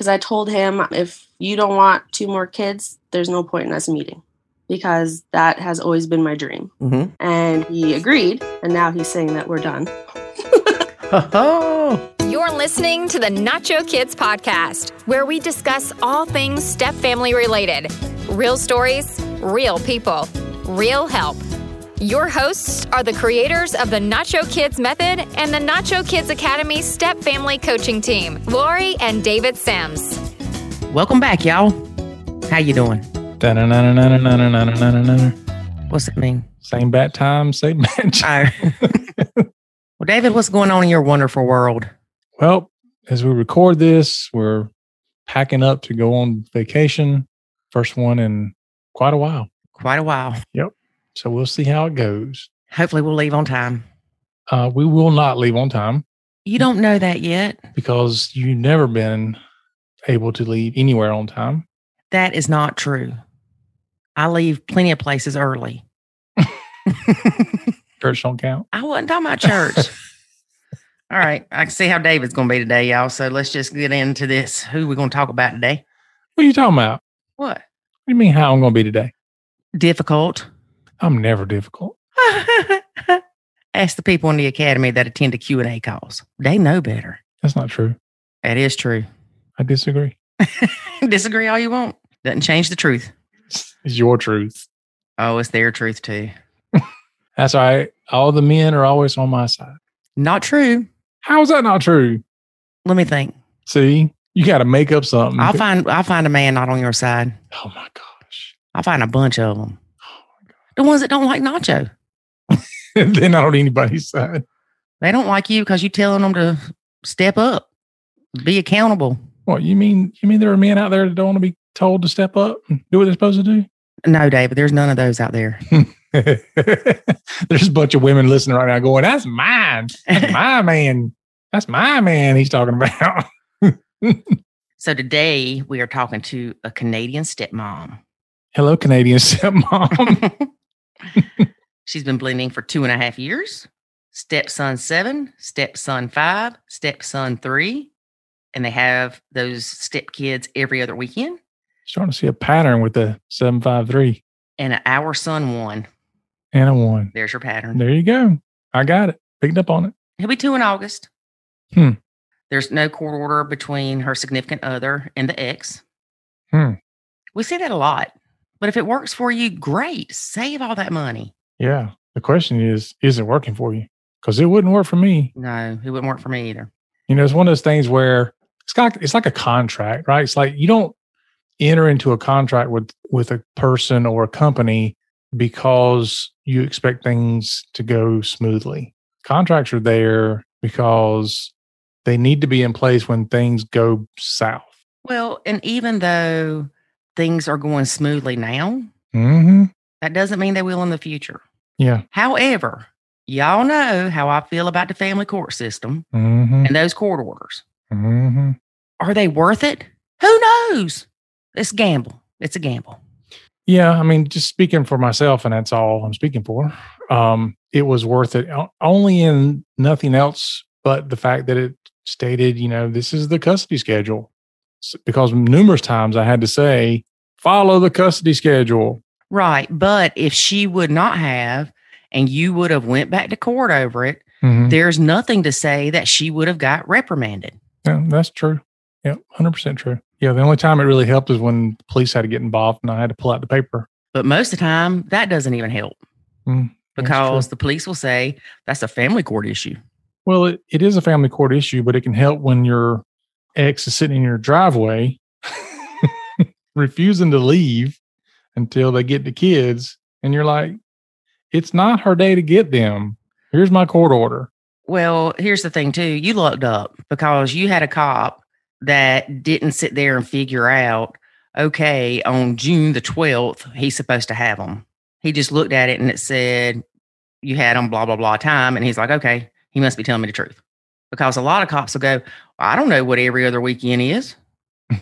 because I told him if you don't want two more kids, there's no point in us meeting because that has always been my dream. Mm-hmm. And he agreed, and now he's saying that we're done. You're listening to the Nacho Kids podcast, where we discuss all things step family related real stories, real people, real help. Your hosts are the creators of the Nacho Kids Method and the Nacho Kids Academy Step Family Coaching Team, Lori and David Sims. Welcome back, y'all. How you doing? What's it mean? Same bat time, same bat time. well, David, what's going on in your wonderful world? Well, as we record this, we're packing up to go on vacation. First one in quite a while. Quite a while. Yep. So we'll see how it goes. Hopefully, we'll leave on time. Uh, we will not leave on time You don't know that yet. because you've never been able to leave anywhere on time. That is not true. I leave plenty of places early. Church don't count. I wasn't talking about church. All right. I can see how David's going to be today, y'all. So let's just get into this. Who we going to talk about today? What are you talking about? What? What do you mean how I'm going to be today? Difficult. I'm never difficult. Ask the people in the academy that attend the Q and A calls. They know better. That's not true. That is true. I disagree. Disagree all you want. Doesn't change the truth. It's your truth. Oh, it's their truth too. That's all right. All the men are always on my side. Not true. How is that not true? Let me think. See, you got to make up something. I'll find I'll find a man not on your side. Oh my gosh. I'll find a bunch of them. The ones that don't like Nacho. They're not on anybody's side. They don't like you because you're telling them to step up, be accountable. What you mean? You mean there are men out there that don't want to be told to step up and do what they're supposed to do? No, David, there's none of those out there. There's a bunch of women listening right now going, "That's mine. That's my man. That's my man." He's talking about. So today we are talking to a Canadian stepmom. Hello, Canadian stepmom. She's been blending for two and a half years. Stepson seven, stepson five, stepson three. And they have those step kids every other weekend. Starting to see a pattern with the seven five three And an our son one. and a one. There's your pattern. There you go. I got it. Picked up on it. He'll be two in August. Hmm. There's no court order between her significant other and the ex. Hmm. We see that a lot. But if it works for you, great. Save all that money. Yeah. The question is, is it working for you? Because it wouldn't work for me. No, it wouldn't work for me either. You know, it's one of those things where it's like it's like a contract, right? It's like you don't enter into a contract with with a person or a company because you expect things to go smoothly. Contracts are there because they need to be in place when things go south. Well, and even though things are going smoothly now, hmm that doesn't mean they will in the future. Yeah. However, y'all know how I feel about the family court system hmm and those court orders. hmm Are they worth it? Who knows? It's a gamble. It's a gamble. Yeah, I mean, just speaking for myself, and that's all I'm speaking for. Um, it was worth it only in nothing else but the fact that it stated, you know, this is the custody schedule. Because numerous times I had to say, follow the custody schedule. Right. But if she would not have, and you would have went back to court over it, Mhm. there's nothing to say that she would have got reprimanded. Yeah, that's true. Yeah, hundred percent true. Yeah, the only time it really helped is when the police had to get involved and I had to pull out the paper. But most of the time, that doesn't even help Mm, because the police will say that's a family court issue. Well, it, it is a family court issue, but it can help when your ex is sitting in your driveway refusing to leave until they get the kids. And you're like, it's not her day to get them. Here's my court order. Well, here's the thing, too. You lucked up because you had a cop that didn't sit there and figure out, okay, on June the 12th, he's supposed to have them. He just looked at it and it said, you had them, blah, blah, blah time. And he's like, okay, he must be telling me the truth. Because a lot of cops will go, I don't know what every other weekend is.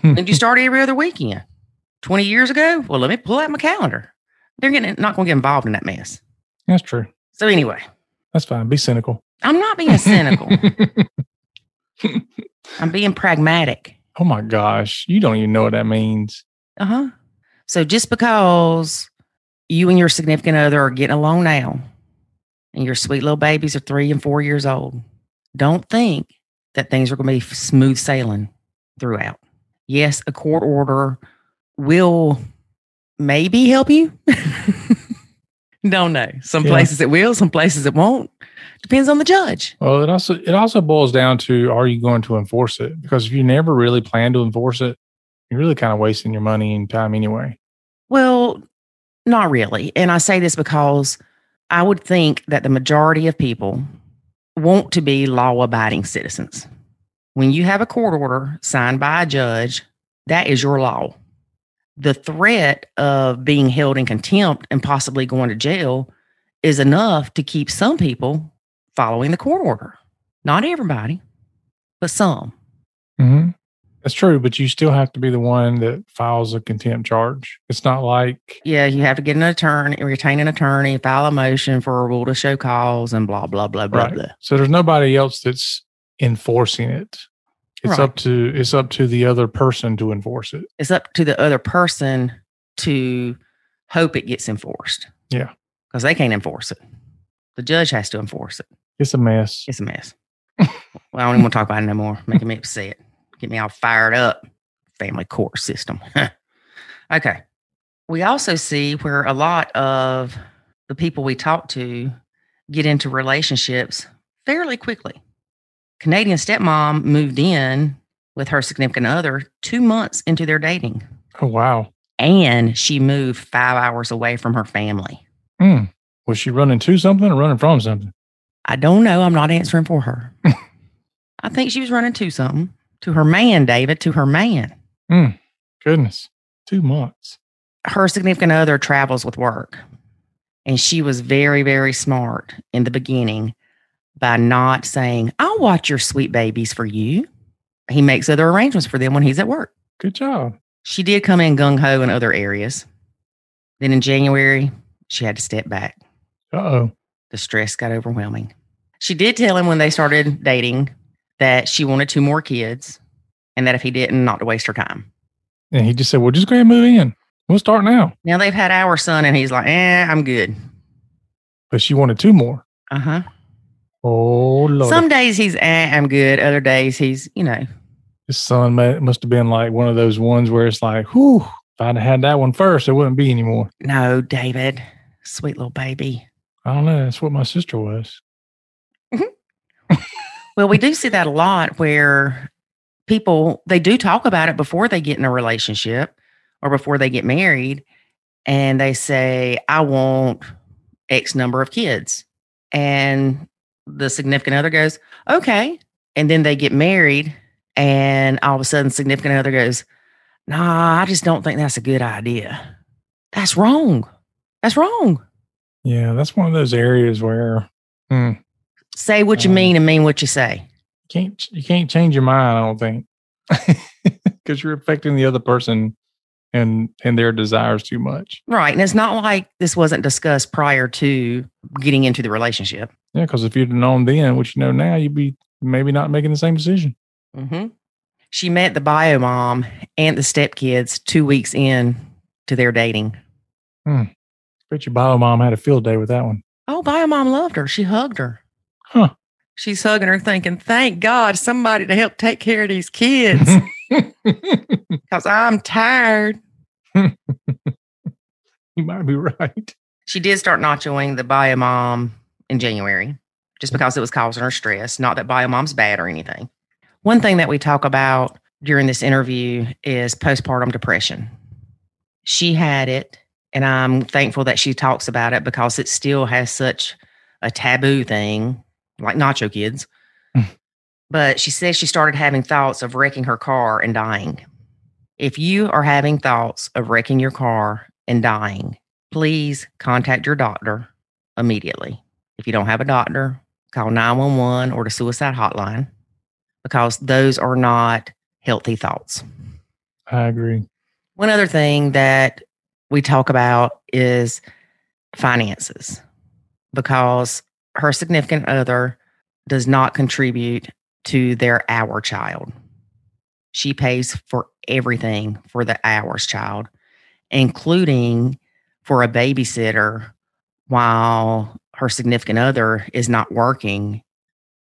Did you start every other weekend? 20 years ago? Well, let me pull out my calendar. They're getting not going to get involved in that mess. That's true. So, anyway, That's fine. Be cynical. I'm not being cynical. I'm being pragmatic. Oh my gosh. You don't even know what that means. Uh huh. So just because you and your significant other are getting along now and your sweet little babies are three and four years old, don't think that things are going to be smooth sailing throughout. Yes, a court order will maybe help you. don't know. Some Yeah. places it will, some places it won't. Depends on the judge. Well, it also it also boils down to are you going to enforce it? Because if you never really plan to enforce it, you're really kind of wasting your money and time anyway. Well, not really. And I say this because I would think that the majority of people want to be law abiding citizens. When you have a court order signed by a judge, that is your law. The threat of being held in contempt and possibly going to jail is enough to keep some people following the court order. Not everybody, but some. Mm-hmm. That's true, but you still have to be the one that files a contempt charge. It's not like Yeah, you have to get an attorney, retain an attorney, file a motion for a rule to show cause, and blah blah blah blah right. blah. So there's nobody else that's enforcing it. It's Right. up to it's up to the other person to enforce it. It's up to the other person to hope it gets enforced. Yeah. because they can't enforce it. The judge has to enforce it. It's a mess. It's a mess. well, I don't even want to talk about it no more. Making me upset. Get me all fired up. Family court system. okay. We also see where a lot of the people we talk to get into relationships fairly quickly. Canadian stepmom moved in with her significant other two months into their dating, Oh wow. and she moved five hours away from her family. Hmm. Was she running to something or running from something? I don't know. I'm not answering for her. I think she was running to something, to her man, David, to her man. Goodness. Two months. Her significant other travels with work. And she was very, very smart in the beginning by not saying, I'll watch your sweet babies for you. He makes other arrangements for them when he's at work. Good job. She did come in gung ho in other areas. Then in January, she had to step back. Uh oh. The stress got overwhelming. She did tell him when they started dating that she wanted two more kids and that if he didn't, not to waste her time. And he just said, Well, just go ahead and move in. We'll start now. Now they've had our son and he's like, eh, I'm good. But she wanted two more. Uh huh. Oh Lord. Some days he's, eh, I'm good. Other days he's, you know, His son must have been like one of those ones where it's like, whew, if I'd have had that one first, there wouldn't be anymore. no, David, sweet little baby. I don't know. That's what my sister was. Well, we do see that a lot where people they do talk about it before they get in a relationship or before they get married and they say I want x number of kids. And the significant other goes, "Okay." And then they get married and all of a sudden significant other goes, "Nah, I just don't think that's a good idea." That's wrong. That's wrong. Yeah, that's one of those areas where hmm, Say what you Um, mean and mean what you say. can't you can't change your mind. I don't think because you're affecting the other person and and their desires too much. Right. And it's not like this wasn't discussed prior to getting into the relationship. Yeah, because if you'd known then what you know now, you'd be maybe not making the same decision. Mm-hmm. She met the bio mom and the stepkids two weeks in to their dating. Bet your bio mom had a field day with that one. Oh, bio mom loved her. She hugged her. Huh. She's hugging her, thinking, thank God somebody to help take care of these kids because I'm tired. you might be right. She did start nachoing the bio mom in January just mm-hmm. because it was causing her stress. Not that bio mom's bad or anything. One thing that we talk about during this interview is postpartum depression. She had it, and I'm thankful that she talks about it because it still has such a taboo thing, like nacho kids. Mm. but she says she started having thoughts of wrecking her car and dying. If you are having thoughts of wrecking your car and dying, please contact your doctor immediately. If you don't have a doctor, call 911 or the suicide hotline because those are not healthy thoughts. I agree. One other thing that we talk about is finances because her significant other does not contribute to their our child. she pays for everything for the ours child, including for a babysitter while her significant other is not working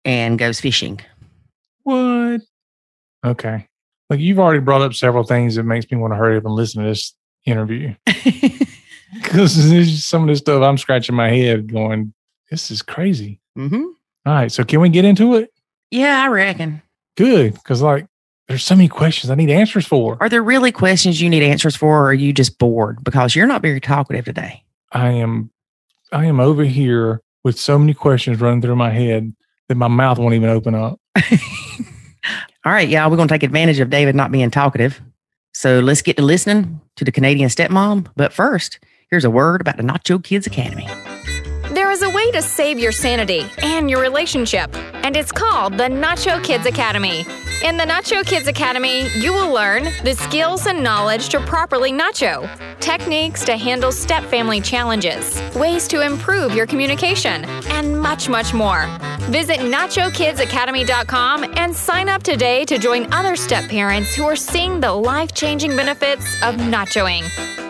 and goes fishing. What? Okay. Like you've already brought up several things that makes me want to hurry up and listen to this interview. Because some of this stuff I'm scratching my head going, this is crazy. hmm All right. So can we get into it? Yeah, I reckon. Good. Because like there's so many questions I need answers for. Are there really questions you need answers for, or are you just bored? Because you're not very talkative today. I am I am over here with so many questions running through my head that my mouth won't even open up. All right, y'all, we're going to take advantage of David not being talkative. So let's get to listening to the Canadian stepmom. But first, here's a word about the Nacho Kids Academy. Is a way to save your sanity and your relationship, and it's called the Nacho Kids Academy. In the Nacho Kids Academy, you will learn the skills and knowledge to properly nacho, techniques to handle step family challenges, ways to improve your communication, and much, much more. Visit NachoKidsAcademy.com and sign up today to join other step parents who are seeing the life changing benefits of nachoing.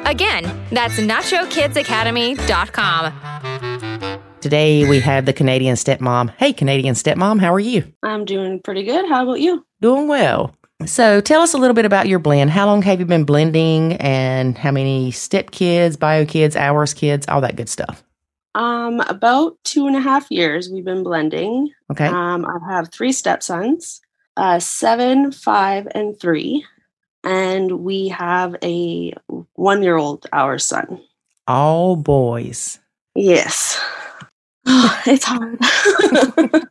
Again, that's NachoKidsAcademy.com. Today we have the Canadian stepmom. Hey, Canadian stepmom, how are you? I'm doing pretty good. How about you? Doing well. So tell us a little bit about your blend. How long have you been blending and how many step kids, bio kids, ours kids, all that good stuff? Um, about two and a half years we've been blending. Okay. Um, I have three stepsons, uh, seven, five, and three, and we have a one-year-old our son. all boys. Yes, it's hard.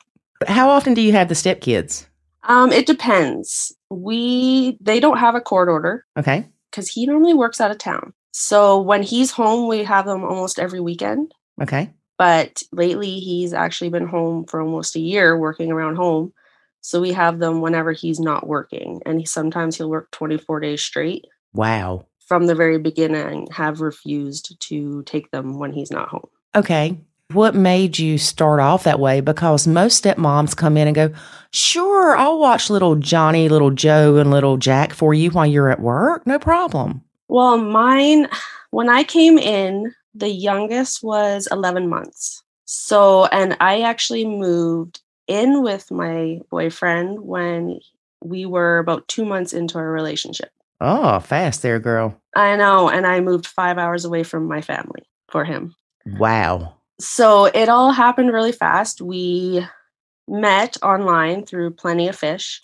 How often do you have the stepkids? um, it depends. We they don't have a court order Okay. because he normally works out of town. So when he's home, we have them almost every weekend. Okay. but lately he's actually been home for almost a year working around home so we have them whenever he's not working and he, sometimes he'll work 24 days straight Wow. From the very beginning have refused to take them when he's not home Okay. What made you start off that way? Because most stepmoms come in and go, Sure, I'll watch little Johnny, little Joe, and little Jack for you while you're at work. No problem. well mine when i came in the youngest was 11 months so and i actually moved in with my boyfriend when we were about two months into our relationship Oh, fast there, girl. I know. And I moved five hours away from my family for him. Wow. So it all happened really fast. We met online through Plenty of Fish.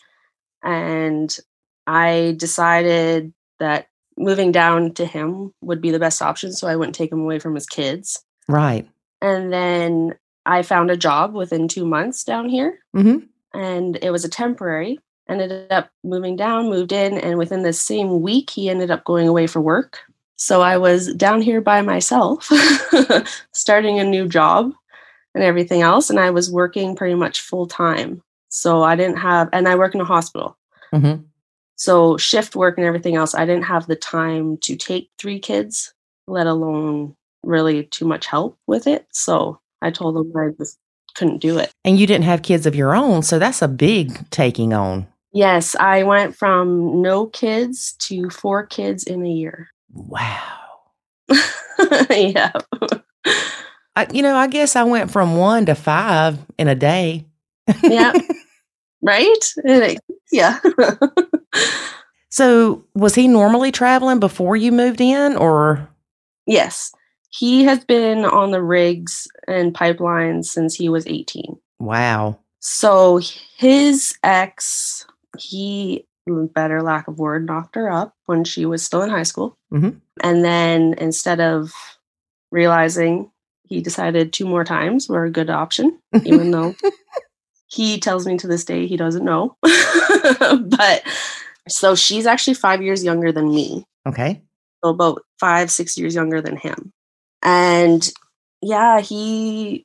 And I decided that moving down to him would be the best option. So I wouldn't take him away from his kids. Right. And then I found a job within two months down here. Mm-hmm. And it was a temporary. Ended up moving down, moved in, and within the same week, he ended up going away for work. So I was down here by myself, starting a new job and everything else. And I was working pretty much full time. So I didn't have, and I work in a hospital. Mm-hmm. So shift work and everything else, I didn't have the time to take three kids, let alone really too much help with it. So I told them I just couldn't do it. And you didn't have kids of your own. So that's a big taking on. Yes, I went from no kids to four kids in a year. Wow. yeah. I, you know, I guess I went from one to five in a day. Yeah. right? Yeah. So was he normally traveling before you moved in or? yes. He has been on the rigs and pipelines since he was 18. Wow. So his ex, he, better lack of word, knocked her up when she was still in high school. Mhm. And then instead of realizing, he decided two more times were a good option, even though he tells me to this day he doesn't know. but so she's actually five years younger than me. Okay. So about five, six years younger than him. And yeah, he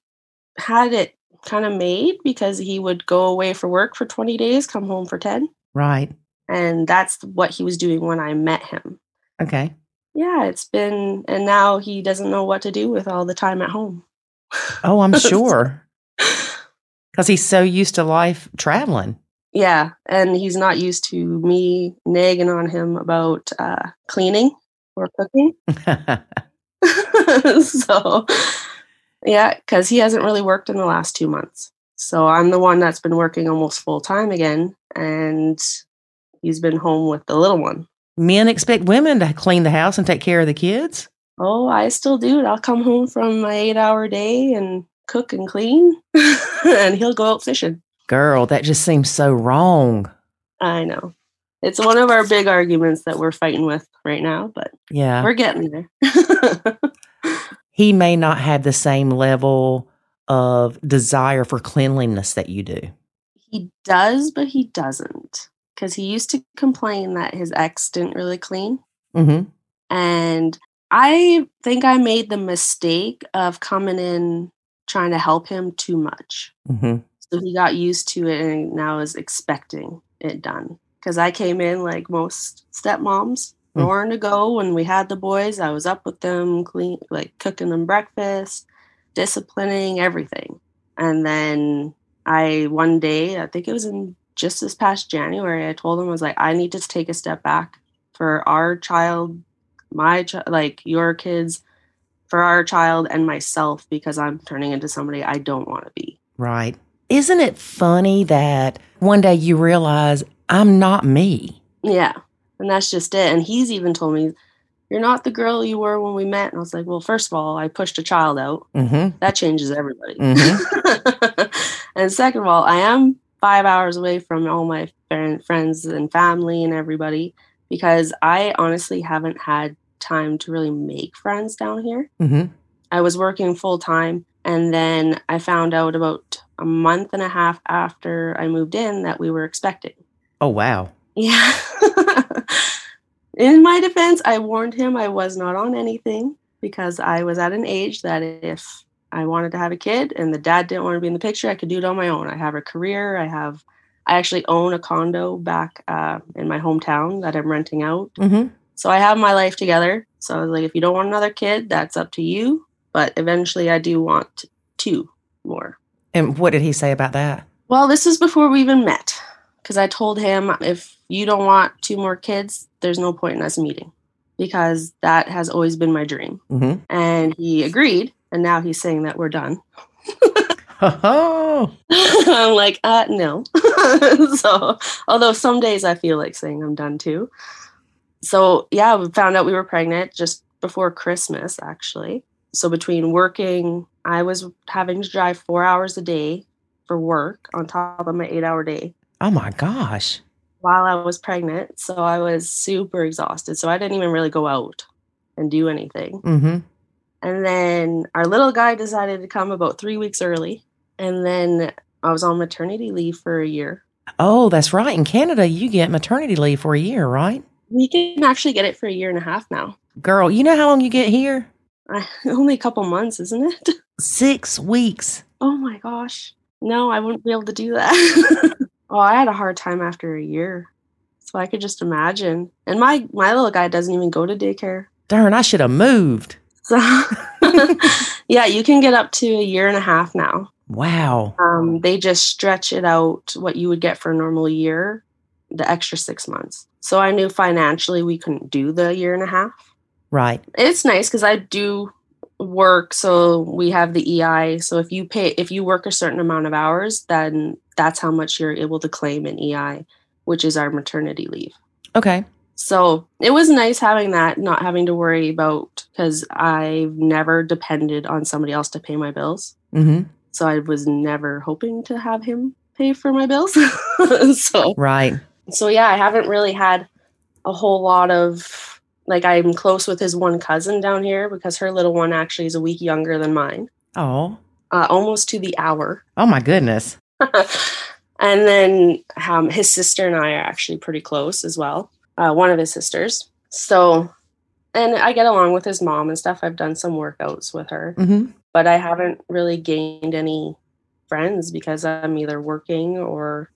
had it kind of made because he would go away for work for 20 days, come home for 10. Right. And that's what he was doing when I met him. Okay. Yeah, it's been, and now he doesn't know what to do with all the time at home. Oh, I'm sure. Because he's so used to life traveling. Yeah, and he's not used to me nagging on him about uh, cleaning or cooking. so, yeah, because he hasn't really worked in the last two months. So I'm the one that's been working almost full time again, and he's been home with the little one. Men expect women to clean the house and take care of the kids. Oh, I still do. I'll come home from my eight hour day and cook and clean, and he'll go out fishing. Girl, that just seems so wrong. I know. It's one of our big arguments that we're fighting with right now, but Yeah. we're getting there. He may not have the same level of desire for cleanliness that you do. he does, but he doesn't. Because he used to complain that his ex didn't really clean. Mm-hmm. And I think I made the mistake of coming in trying to help him too much. Mm-hmm. So he got used to it and now is expecting it done. Because I came in like most stepmoms, Mm. roaring to go when we had the boys. I was up with them, clean, like cooking them breakfast, disciplining everything. And then I, one day, I think it was in just this past January, I told him, I was like, I need to take a step back for our child, my, child, like your kids, for our child and myself, because I'm turning into somebody I don't want to be. Right. Isn't it funny that one day you realize I'm not me? Yeah. And that's just it. And he's even told me, You're not the girl you were when we met. And I was like, Well, first of all, I pushed a child out. Mm-hmm. That changes everybody. Mhm. and second of all, I am five hours away from all my friends and family and everybody because I honestly haven't had time to really make friends down here. Mm-hmm. I was working full time. And then I found out about a month and a half after I moved in that we were expecting. Oh wow. Yeah. In my defense, I warned him I was not on anything because I was at an age that if I wanted to have a kid and the dad didn't want to be in the picture, I could do it on my own. I have a career. I have, I actually own a condo back uh, in my hometown that I'm renting out. Mm-hmm. So I have my life together. So I was like, if you don't want another kid, that's up to you. But eventually, I do want two more. And what did he say about that? Well, this is before we even met because I told him if you don't want two more kids, there's no point in us meeting because that has always been my dream. Mm-hmm. And he agreed. And now he's saying that we're done. Oh, I'm like, uh, no. so, although some days I feel like saying I'm done too. So, yeah, we found out we were pregnant just before Christmas, actually. So, between working, I was having to drive four hours a day for work on top of my eight hour day oh my gosh. while I was pregnant. So, I was super exhausted. So, I didn't even really go out and do anything. Mm-hmm. And then our little guy decided to come about three weeks early. And then I was on maternity leave for a year. Oh, that's right. In Canada, you get maternity leave for a year, right? We can actually get it for a year and a half now. Girl, you know how long you get here? I, only a couple months, isn't it? Six weeks. Oh my gosh. No, I wouldn't be able to do that. oh, I had a hard time after a year. So I could just imagine. And my my little guy doesn't even go to daycare. Darn, I should have moved. So yeah, you can get up to a year and a half now. Wow. Um, they just stretch it out what you would get for a normal year, the extra six months. So I knew financially we couldn't do the year and a half. Right. It's nice because I do work, so we have the EI. So if you pay, if you work a certain amount of hours, then that's how much you're able to claim in EI, which is our maternity leave. Okay. So it was nice having that, not having to worry about because I've never depended on somebody else to pay my bills. Mm-hmm. So I was never hoping to have him pay for my bills. so Right. so yeah, I haven't really had a whole lot of like I'm close with his one cousin down here because her little one actually is a week younger than mine, Oh. uh, almost to the hour. Oh my goodness. and then um, his sister and I are actually pretty close as well. Uh, one of his sisters. So, and I get along with his mom and stuff. I've done some workouts with her, Mm-hmm. but I haven't really gained any friends because I'm either working or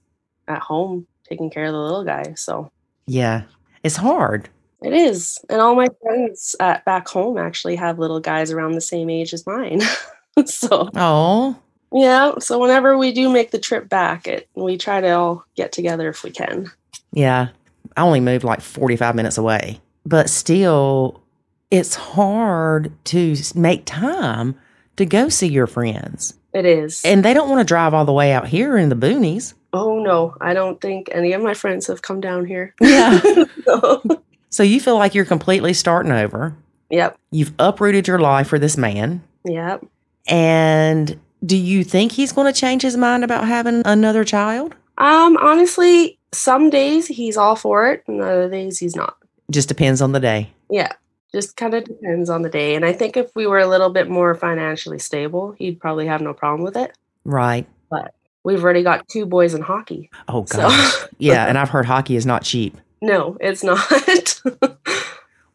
at home taking care of the little guy. So Yeah. It's hard. it is. And all my friends at back home actually have little guys around the same age as mine. so Oh. Yeah. So whenever we do make the trip back, it we try to all get together if we can. Yeah. I only moved like 45 minutes away, but still, it's hard to make time to go see your friends. It is. And they don't want to drive all the way out here in the boonies. oh no, I don't think any of my friends have come down here. Yeah. So, so you feel like you're completely starting over. yep. You've uprooted your life for this man. Yep. And do you think he's going to change his mind about having another child? Um, honestly, some days he's all for it, and other days he's not. Just depends on the day. Yeah. Just kind of depends on the day. And I think if we were a little bit more financially stable, he'd probably have no problem with it. Right. But we've already got two boys in hockey. Oh, So yeah. And I've heard hockey is not cheap. no, it's not.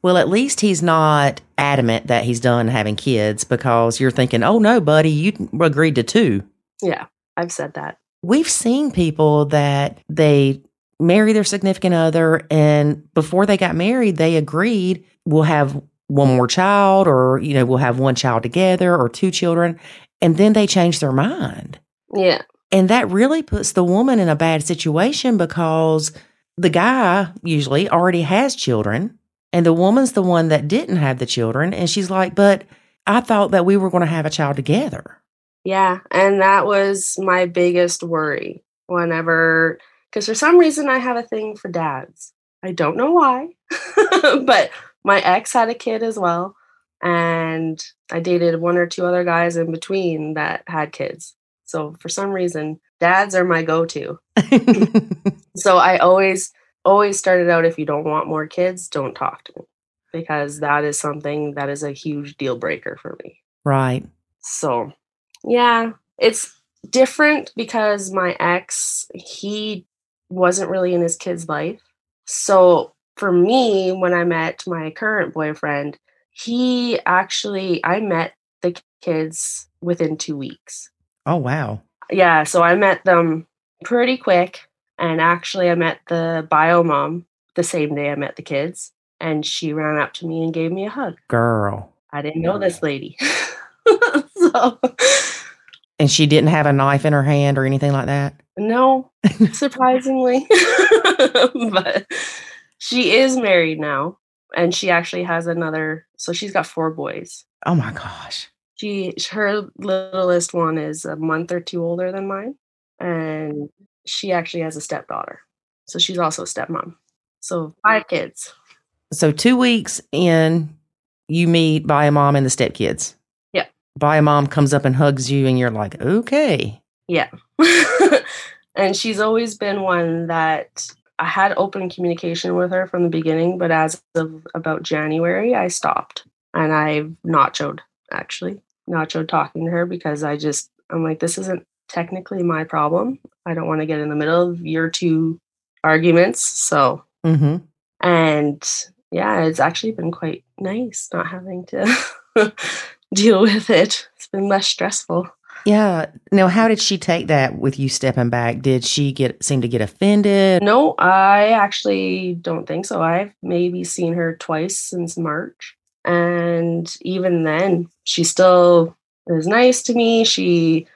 Well, at least he's not adamant that he's done having kids because you're thinking, oh, no, buddy, you agreed to two. yeah, I've said that. We've seen people that they marry their significant other, and before they got married, they agreed we'll have one more child, or, you know, we'll have one child together or two children. And then they change their mind. Yeah. And that really puts the woman in a bad situation because the guy usually already has children and the woman's the one that didn't have the children. And she's like, but I thought that we were going to have a child together. Yeah. And that was my biggest worry whenever, because for some reason I have a thing for dads. I don't know why, but my ex had a kid as well. And I dated one or two other guys in between that had kids. So for some reason, dads are my go to. So I always, always started out if you don't want more kids, don't talk to me because that is something that is a huge deal breaker for me. right. So, yeah, it's different because my ex, he wasn't really in his kid's life. So, for me, when I met my current boyfriend, he actually, I met the kids within two weeks. Oh, wow. Yeah, so I met them pretty quick. And actually, I met the bio mom the same day I met the kids. And she ran up to me and gave me a hug. Girl. I didn't know this lady. so, And she didn't have a knife in her hand or anything like that. no, surprisingly. but she is married now. And she actually has another. So she's got four boys. Oh, my gosh. She, her littlest one is a month or two older than mine. And she actually has a stepdaughter. So she's also a stepmom. So five kids. So, two weeks in, you meet bio mom and the stepkids. Yeah. Bio mom comes up and hugs you, and you're like, okay. Yeah. and she's always been one that I had open communication with her from the beginning, but as of about January, I stopped and I've nachoed actually, nachoed talking to her because I just, I'm like, this isn't technically my problem. I don't want to get in the middle of your two arguments. So, Mm-hmm. and yeah, it's actually been quite nice not having to deal with it. It's been less stressful. Yeah. Now, how did she take that with you stepping back? Did she get seem to get offended? No, I actually don't think so. I've maybe seen her twice since March. And even then, she still is nice to me. She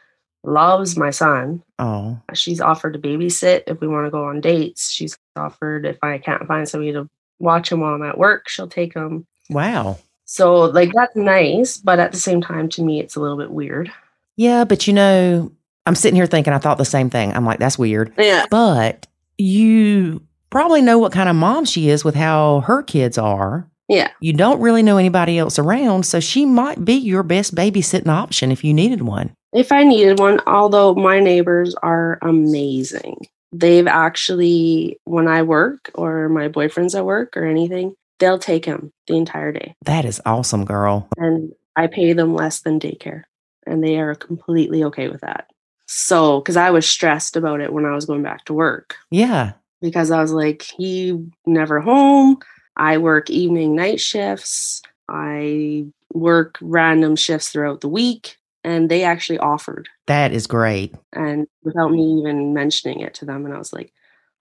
loves my son. Oh, She's offered to babysit if we want to go on dates. She's offered if I can't find somebody to watch him while I'm at work, she'll take him. wow. So, like, that's nice. But at the same time, to me, it's a little bit weird. Yeah, but you know, I'm sitting here thinking I thought the same thing. I'm like, that's weird. Yeah. But you probably know what kind of mom she is with how her kids are. Yeah. You don't really know anybody else around, so she might be your best babysitting option if you needed one. If I needed one, although my neighbors are amazing. They've actually, when I work or my boyfriend's at work or anything, they'll take him the entire day. That is awesome, girl. And I pay them less than daycare. And they are completely okay with that. So, because I was stressed about it when I was going back to work, Yeah. because I was like, he never home. I work evening night shifts. I work random shifts throughout the week. And they actually offered That is great. and without me even mentioning it to them and i was like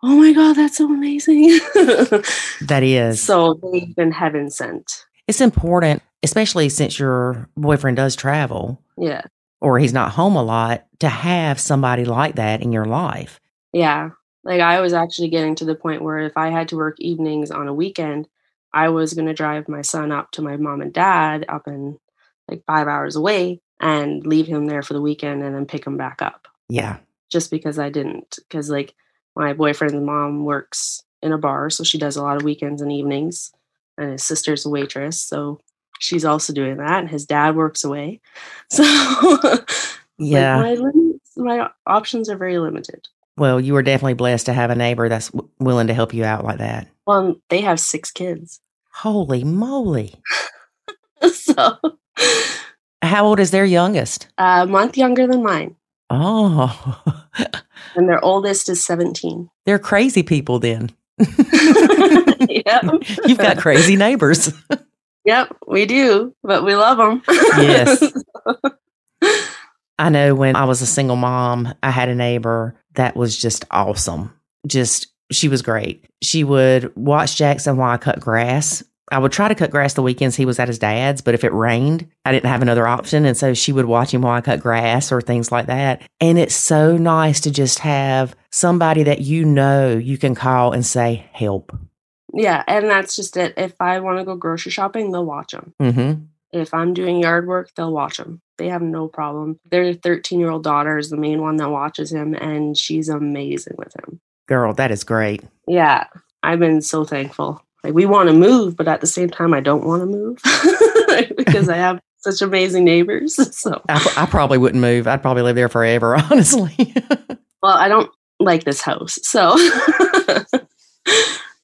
oh my god that's so amazing That is. so they've been heaven sent it's important, especially since your boyfriend does travel. yeah or he's not home a lot, to have somebody like that in your life. Yeah. Like I was actually getting to the point where if I had to work evenings on a weekend, I was going to drive my son up to my mom and dad up in like five hours away and leave him there for the weekend and then pick him back up Yeah. just because I didn't. Because like my boyfriend's mom works in a bar, so she does a lot of weekends and evenings, and his sister's a waitress, so she's also doing that. And his dad works away, so like, Yeah. my limits, my options are very limited. Well, you were definitely blessed to have a neighbor that's w- willing to help you out like that. Well, they have six kids, Holy moly. so How old is their youngest? Uh, a month younger than mine, Oh, and their oldest is seventeen. they're crazy people then. yep, You've got crazy neighbors. yep, we do, but we love them. Yes. I know when I was a single mom, I had a neighbor that was just awesome. Just, she was great. She would watch Jackson while I cut grass. I would try to cut grass the weekends he was at his dad's, but if it rained, I didn't have another option. And so she would watch him while I cut grass or things like that. And it's so nice to just have somebody that you know you can call and say, help. Yeah, and that's just it. If I want to go grocery shopping, they'll watch them. Mm-hmm. If I'm doing yard work, they'll watch them. They have no problem. Their 13 year old daughter is the main one that watches him, and she's amazing with him. Girl, that is great. Yeah, I've been so thankful. Like, we want to move, but at the same time, I don't want to move because I have such amazing neighbors. So, I, I probably wouldn't move. I'd probably live there forever, honestly. well, I don't like this house. So,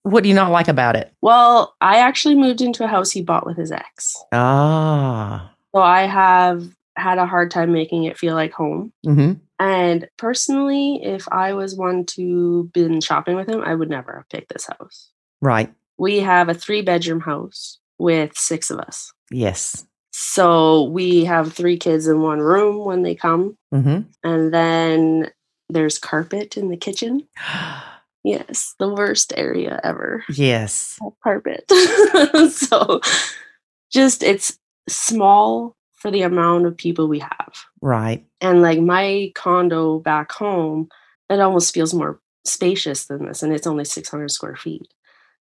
what do you not like about it? well, I actually moved into a house he bought with his ex. Ah. So, I have had a hard time making it feel like home. hmm And personally, if I was one to been shopping with him, I would never have picked this house. Right. We have a three bedroom house with six of us. Yes. So we have three kids in one room when they come. hmm And then there's carpet in the kitchen. Yes, the worst area ever. yes. Carpet. so just it's small for the amount of people we have. Right. And like my condo back home, it almost feels more spacious than this, and it's only 600 square feet.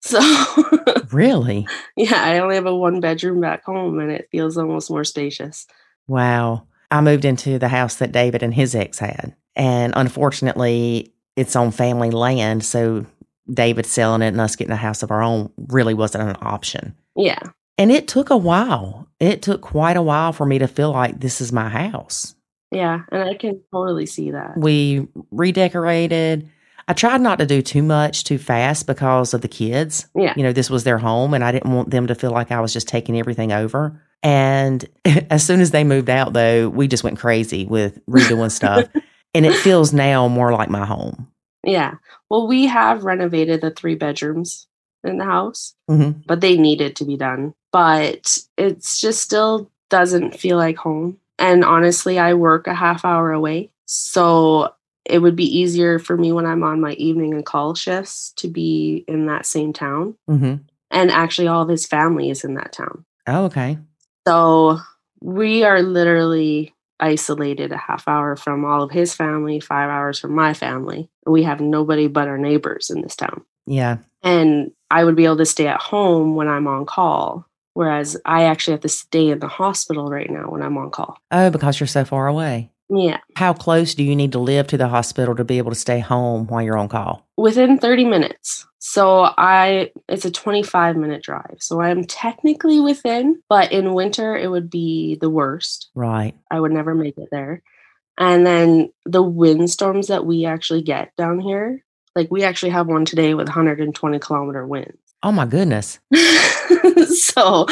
So, Really? yeah, I only have a one bedroom back home, and it feels almost more spacious. Wow. I moved into the house that David and his ex had. And unfortunately, it's on family land. So David selling it and us getting a house of our own really wasn't an option. Yeah, And it took a while. It took quite a while for me to feel like this is my house. yeah, and I can totally see that. We redecorated. I tried not to do too much too fast because of the kids. Yeah. You know, this was their home and I didn't want them to feel like I was just taking everything over. And as soon as they moved out, though, we just went crazy with redoing stuff. and it feels now more like my home. Yeah. Well, we have renovated the three bedrooms in the house, hmm but they needed to be done. But it's just still doesn't feel like home. And honestly, I work a half hour away. So it would be easier for me when I'm on my evening and call shifts to be in that same town. hmm And actually, all of his family is in that town. Oh, okay. So we are literally isolated a half hour from all of his family, five hours from my family. We have nobody but our neighbors in this town. Yeah. And I would be able to stay at home when I'm on call, whereas I actually have to stay in the hospital right now when I'm on call. Oh, because you're so far away. Yeah. How close do you need to live to the hospital to be able to stay home while you're on call? Within 30 minutes. So I it's a 25 minute drive. So I'm technically within, but in winter it would be the worst. Right. I would never make it there. And then the windstorms that we actually get down here, like we actually have one today with 120 kilometer winds. Oh, my goodness. so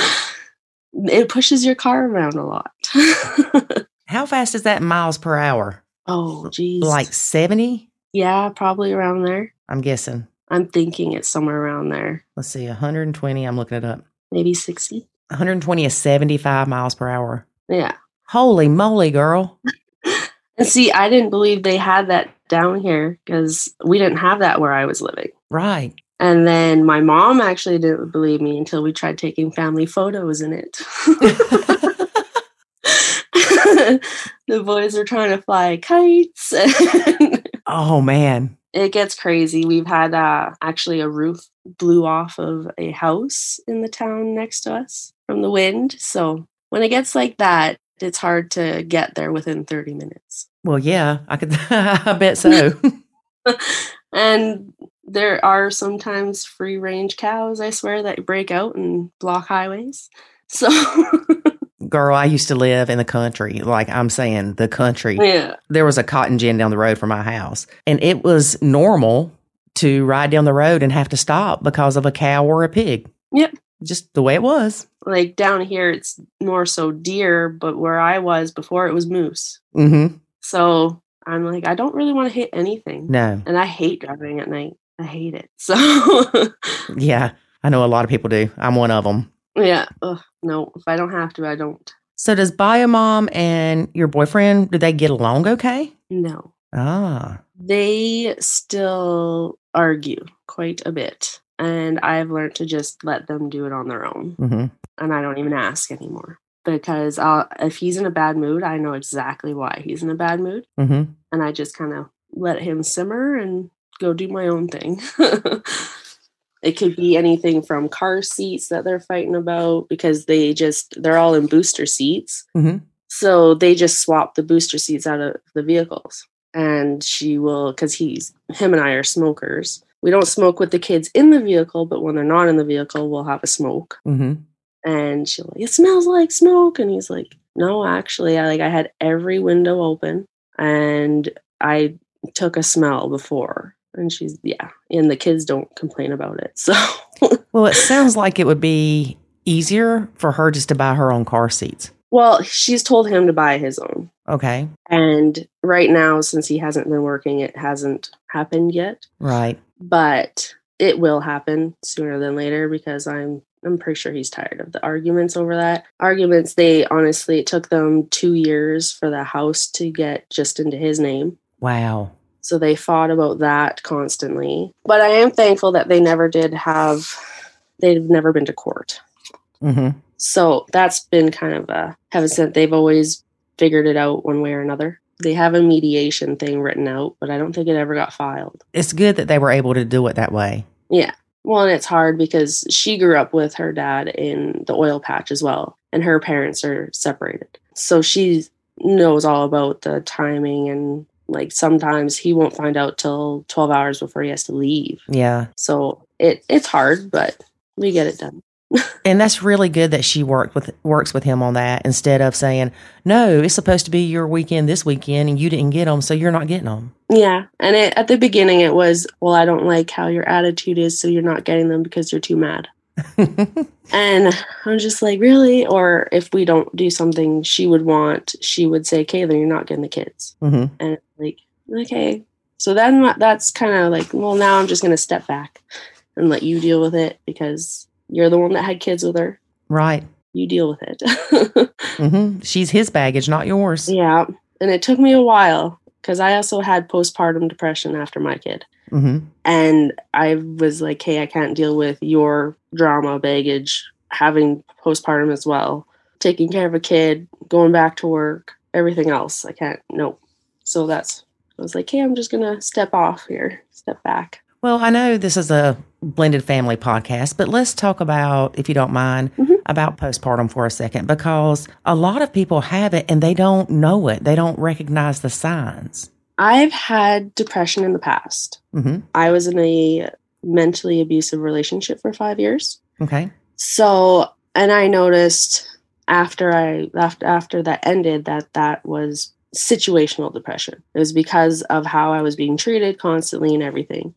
it pushes your car around a lot. How fast is that miles per hour? oh, geez. Like 70? yeah, probably around there. I'm guessing. I'm thinking it's somewhere around there, Let's see, 120. I'm looking it up. maybe 60. 120 is 75 miles per hour. Yeah. Holy moly, girl. And see, I didn't believe they had that down here because we didn't have that where I was living. Right. And then my mom actually didn't believe me until we tried taking family photos in it. the boys are trying to fly kites. Oh man. it gets crazy. We've had uh, actually a roof blew off of a house in the town next to us from the wind. So when it gets like that, it's hard to get there within 30 minutes. Well, yeah, I could. I bet so. and there are sometimes free range cows, I swear, that break out and block highways. So, Girl, I used to live in the country. Like I'm saying, the country. yeah. There was a cotton gin down the road from my house, and it was normal to ride down the road and have to stop because of a cow or a pig. Yep. Just the way it was. Like down here, it's more so deer, but where I was before, it was moose. Mm-hmm. So I'm like, I don't really want to hit anything. No. And I hate driving at night. I hate it. So, Yeah. I know a lot of people do. I'm one of them. Yeah. Ugh, no, if I don't have to, I don't. So does Biomom and your boyfriend, do they get along okay? No. Ah. They still argue quite a bit. And I've learned to just let them do it on their own. Mm-hmm. And I don't even ask anymore. Because I'll, if he's in a bad mood, I know exactly why he's in a bad mood. Mm-hmm. And I just kind of let him simmer and go do my own thing. it could be anything from car seats that they're fighting about because they just, they're all in booster seats. Mhm. So they just swap the booster seats out of the vehicles. And she will, because he's, him and I are smokers. We don't smoke with the kids in the vehicle, but when they're not in the vehicle, we'll have a smoke. Mm-hmm. And she'll like, it smells like smoke. And he's like, no, actually, I like I had every window open and I took a smell before. And she's yeah. And the kids don't complain about it. So Well, it sounds like it would be easier for her just to buy her own car seats. well, she's told him to buy his own. Okay. And right now, since he hasn't been working, it hasn't happened yet. Right. But it will happen sooner than later because I'm I'm pretty sure he's tired of the arguments over that. Arguments they honestly it took them 2 years for the house to get just into his name. Wow. So they fought about that constantly. But I am thankful that they never did have they've never been to court. Mm-hmm. So that's been kind of a heaven sent. They've always figured it out one way or another. They have a mediation thing written out, but I don't think it ever got filed. It's good that they were able to do it that way. Yeah. Well, and it's hard because she grew up with her dad in the oil patch as well, and her parents are separated. So she knows all about the timing and like sometimes he won't find out till 12 hours before he has to leave. Yeah. So it it's hard, but we get it done. And that's really good that she worked with works with him on that instead of saying, "No, it's supposed to be your weekend this weekend and you didn't get them, so you're not getting them." Yeah. And it, at the beginning it was, well, I don't like how your attitude is, so you're not getting them because you're too mad. And I'm just like, really? Or if we don't do something she would want, she would say, then you're not getting the kids. hmm And like, okay. So then that's kind of like, well, now I'm just going to step back and let you deal with it because you're the one that had kids with her. Right. You deal with it. hmm She's his baggage, not yours. yeah. And it took me a while because I also had postpartum depression after my kid. Hmm and I was like, "Hey, I can't deal with your drama baggage, having postpartum as well, taking care of a kid, going back to work, everything else. I can't. Nope." So that's I was like, "Hey, I'm just gonna step off here, step back." Well, I know this is a blended family podcast, but let's talk about, if you don't mind, Mhm. about postpartum for a second because a lot of people have it and they don't know it. They don't recognize the signs. I've had depression in the past. hmm I was in a mentally abusive relationship for five years. Okay. So, and I noticed after I after after that ended that that was situational depression. It was because of how I was being treated constantly and everything.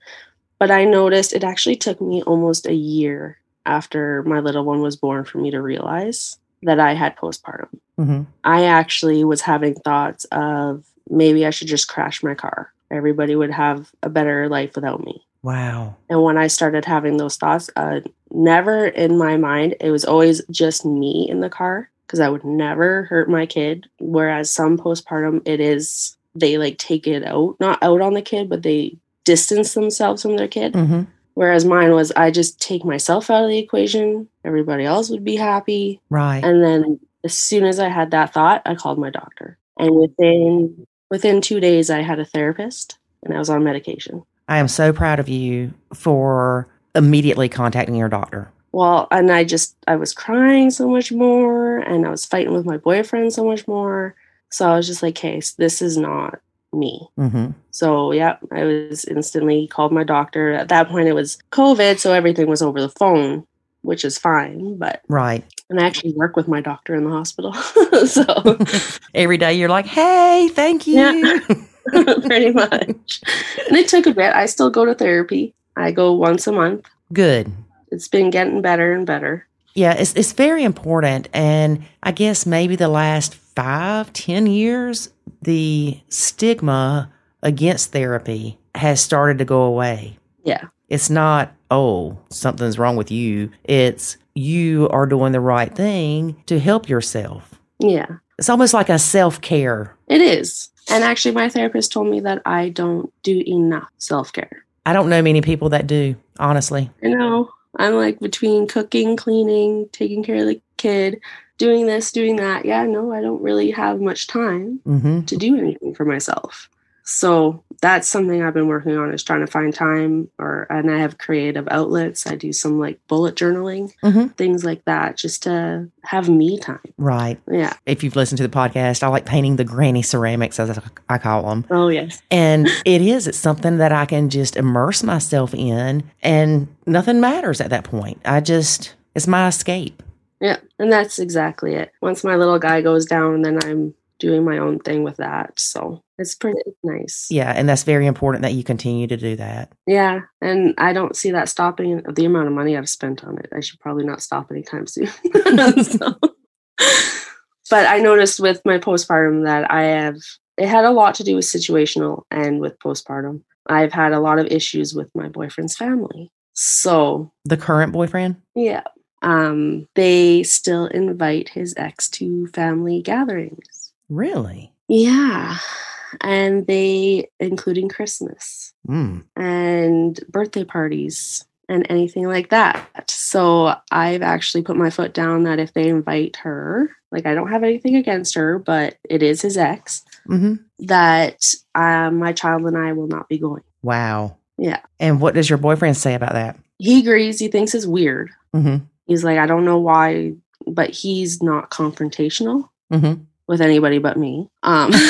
But I noticed it actually took me almost a year after my little one was born for me to realize that I had postpartum. hmm I actually was having thoughts of maybe I should just crash my car. Everybody would have a better life without me. Wow. And when I started having those thoughts, uh, never in my mind, it was always just me in the car because I would never hurt my kid. Whereas some postpartum, it is they like take it out, not out on the kid, but they distance themselves from their kid. hmm Whereas mine was I just take myself out of the equation, everybody else would be happy. Right. And then as soon as I had that thought, I called my doctor. And within within two days, I had a therapist and I was on medication. I am so proud of you for immediately contacting your doctor. Well, and I just I was crying so much more, and I was fighting with my boyfriend so much more. So I was just like, "Hey, this is not me." Mm-hmm. So yeah, I was instantly called my doctor. At that point, it was COVID, so everything was over the phone, which is fine. But Right. and I actually work with my doctor in the hospital, so Every day you're like, hey, thank you. Yeah. pretty much. And it took a bit. I still go to therapy. I go once a month. Good. It's been getting better and better. Yeah, it's it's very important. And I guess maybe the last five, ten years, the stigma against therapy has started to go away. Yeah. It's not, oh, something's wrong with you. It's you are doing the right thing to help yourself. Yeah. It's almost like a self care. It is. And actually, my therapist told me that I don't do enough self care. I don't know many people that do, honestly. I know. I'm like between cooking, cleaning, taking care of the kid, doing this, doing that. Yeah, no, I don't really have much time Mm-hmm. to do anything for myself. So that's something I've been working on is trying to find time or and I have creative outlets. I do some like bullet journaling, Mhm. things like that, just to have me time. Right. Yeah. If you've listened to the podcast, I like painting the granny ceramics, as I call them. Oh yes. And it is, it's something that I can just immerse myself in, and nothing matters at that point. I just, it's my escape. Yeah, and that's exactly it. Once my little guy goes down, then I'm doing my own thing with that. So it's pretty nice. Yeah. And that's very important that you continue to do that. Yeah, and I don't see that stopping the amount of money I've spent on it. I should probably not stop anytime soon. So- But I noticed with my postpartum that I have it had a lot to do with situational and with postpartum. I've had a lot of issues with my boyfriend's family. So, The current boyfriend? yeah. Um they still invite his ex to family gatherings. Really? Yeah. And they including Christmas Mm. and birthday parties and anything like that. So I've actually put my foot down that if they invite her, like I don't have anything against her, but it is his ex, hmm that um, my child and I will not be going. Wow. Yeah. And what does your boyfriend say about that? He agrees. He thinks it's weird. hmm He's like, I don't know why, but he's not confrontational hmm with anybody but me. Um,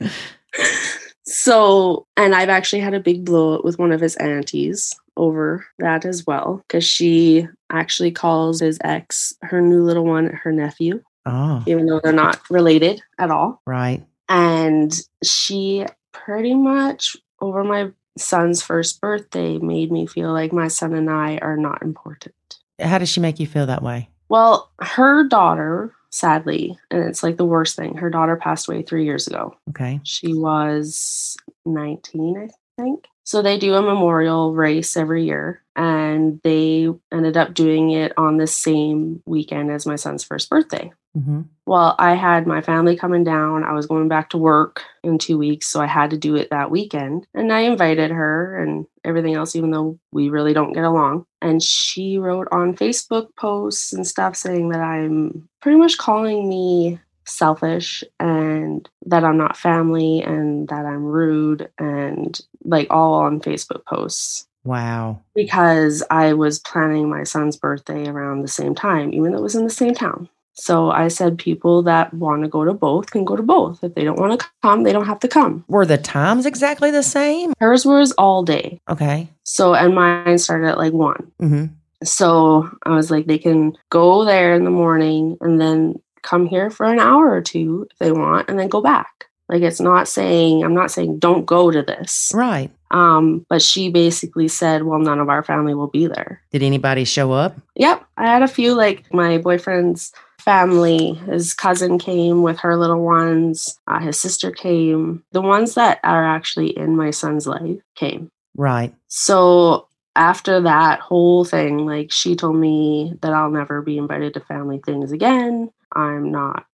so, and I've actually had a big blow up with one of his aunties over that as well, because she actually calls his ex, her new little one, her nephew, Oh, even though they're not related at all. right. And she pretty much over my son's first birthday made me feel like my son and I are not important. How does she make you feel that way? Well, her daughter, sadly, and it's like the worst thing, her daughter passed away three years ago. Okay. She was 19, I think. So they do a memorial race every year, and they ended up doing it on the same weekend as my son's first birthday. Hmm Well, I had my family coming down. I was going back to work in two weeks, so I had to do it that weekend. And I invited her and everything else, even though we really don't get along. And she wrote on Facebook posts and stuff saying that I'm pretty much calling me selfish and that I'm not family and that I'm rude and like all on Facebook posts Wow. because I was planning my son's birthday around the same time, even though it was in the same town. So I said people that want to go to both can go to both. If they don't want to come, they don't have to come. Were the times exactly the same? Hers was all day. Okay. So, and mine started at like one. hmm So I was like, they can go there in the morning and then come here for an hour or two if they want and then go back. Like it's not saying, I'm not saying don't go to this. Right. Um, but she basically said, well, none of our family will be there. Did anybody show up? Yep. I had a few, like my boyfriend's family, his cousin came with her little ones, uh, his sister came. The ones that are actually in my son's life came. Right. So after that whole thing, like she told me that I'll never be invited to family things again. I'm not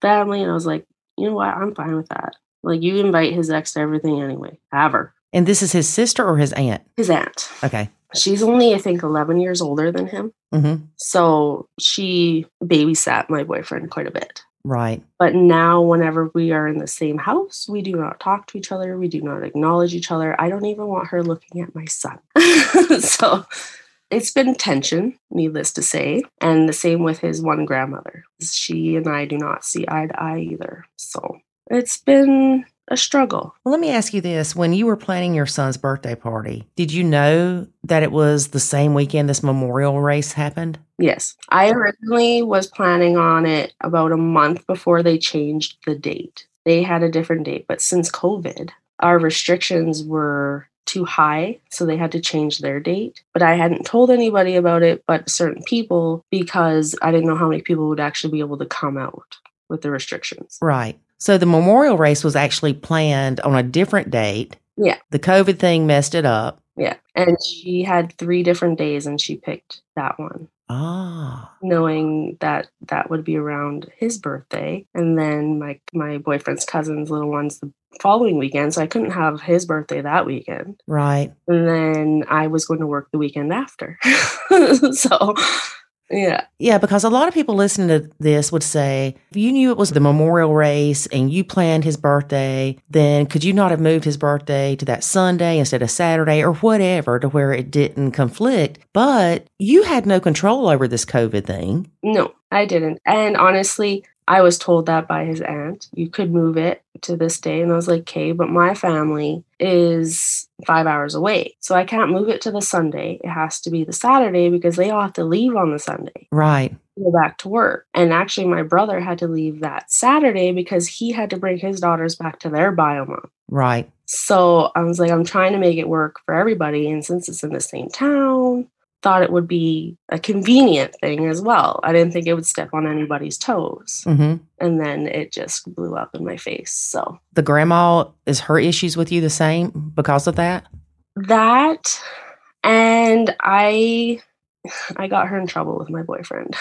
family. And I was like, you know what? I'm fine with that. Like you invite his ex to everything anyway. Her. And this is his sister or his aunt? His aunt. Okay. She's only, I think, 11 years older than him. hmm So she babysat my boyfriend quite a bit. Right. But now, whenever we are in the same house, we do not talk to each other. We do not acknowledge each other. I don't even want her looking at my son. so it's been tension, needless to say. And the same with his one grandmother. She and I do not see eye to eye either. So it's been a struggle. Well, let me ask you this. When you were planning your son's birthday party, did you know that it was the same weekend this memorial race happened? Yes. I originally was planning on it about a month before they changed the date. They had a different date, but since COVID, our restrictions were too high, so they had to change their date. But I hadn't told anybody about it but certain people because I didn't know how many people would actually be able to come out with the restrictions. Right. So the memorial race was actually planned on a different date. Yeah. The COVID thing messed it up. Yeah. And she had three different days and she picked that one. Ah. knowing that that would be around his birthday and then my my boyfriend's cousin's little one's the following weekend so i couldn't have his birthday that weekend Right. and then i was going to work the weekend after so yeah Yeah, because a lot of people listening to this would say, if you knew it was the memorial race and you planned his birthday, then could you not have moved his birthday to that Sunday instead of Saturday or whatever to where it didn't conflict? But you had no control over this COVID thing. no i didn't and honestly i was told that by his aunt you could move it to this day and i was like okay but my family is five hours away so i can't move it to the sunday it has to be the saturday because they all have to leave on the sunday Right. go back to work. And actually, my brother had to leave that Saturday because he had to bring his daughters back to their bio mom. Right. So I was like, I'm trying to make it work for everybody. And since it's in the same town, thought it would be a convenient thing as well. I didn't think it would step on anybody's toes. hmm And then it just blew up in my face. So The grandma, is her issues with you the same because of that? that and I I got her in trouble with my boyfriend.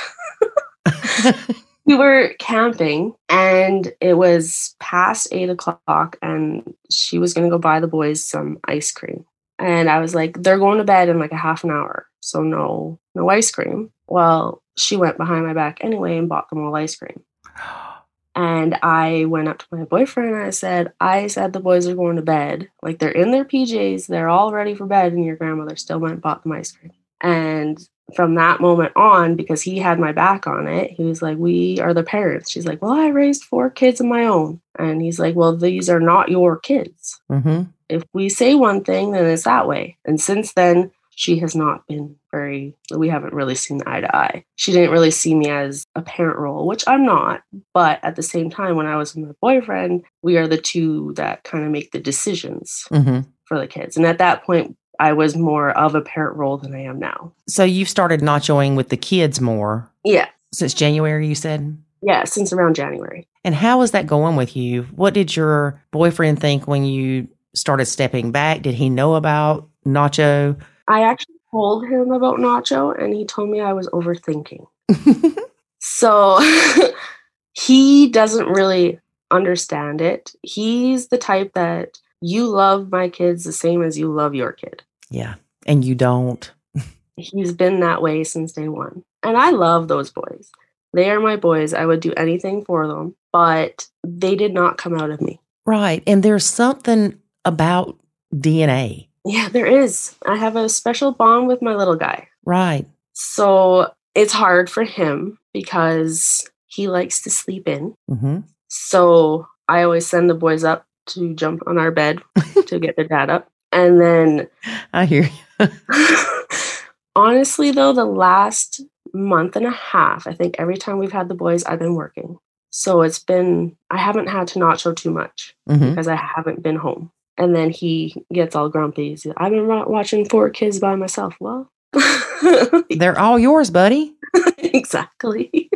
we were camping and it was past eight o'clock and she was going to go buy the boys some ice cream and i was like they're going to bed in like a half an hour so no no ice cream well she went behind my back anyway and bought them all ice cream and i went up to my boyfriend and i said i said the boys are going to bed like they're in their pjs they're all ready for bed and your grandmother still went and bought them ice cream and from that moment on, because he had my back on it, he was like, We are the parents. She's like, Well, I raised four kids of my own. And he's like, Well, these are not your kids. hmm If we say one thing, then it's that way. And since then, she has not been very, we haven't really seen eye to eye. She didn't really see me as a parent role, which I'm not. But at the same time, when I was with my boyfriend, we are the two that kind of make the decisions hmm for the kids. And at that point, I was more of a parent role than I am now. So you've started nachoing with the kids more Yeah. since January, you said? Yeah, since around January. And how is that going with you? What did your boyfriend think when you started stepping back? Did he know about Nacho? I actually told him about Nacho and he told me I was overthinking. So he doesn't really understand it. He's the type that you love my kids the same as you love your kid. yeah. And you don't. He's been that way since day one. And I love those boys. They are my boys. I would do anything for them, but they did not come out of me. Right. And there's something about DNA. Yeah, there is. I have a special bond with my little guy. Right. So it's hard for him because he likes to sleep in. hmm So I always send the boys up to jump on our bed to get their dad up. And then, I hear you. honestly, though, the last month and a half, I think every time we've had the boys, I've been working. So it's been, I haven't had to nacho too much hmm because I haven't been home. And then he gets all grumpy. He's, I've been watching four kids by myself. Well, They're all yours, buddy. exactly.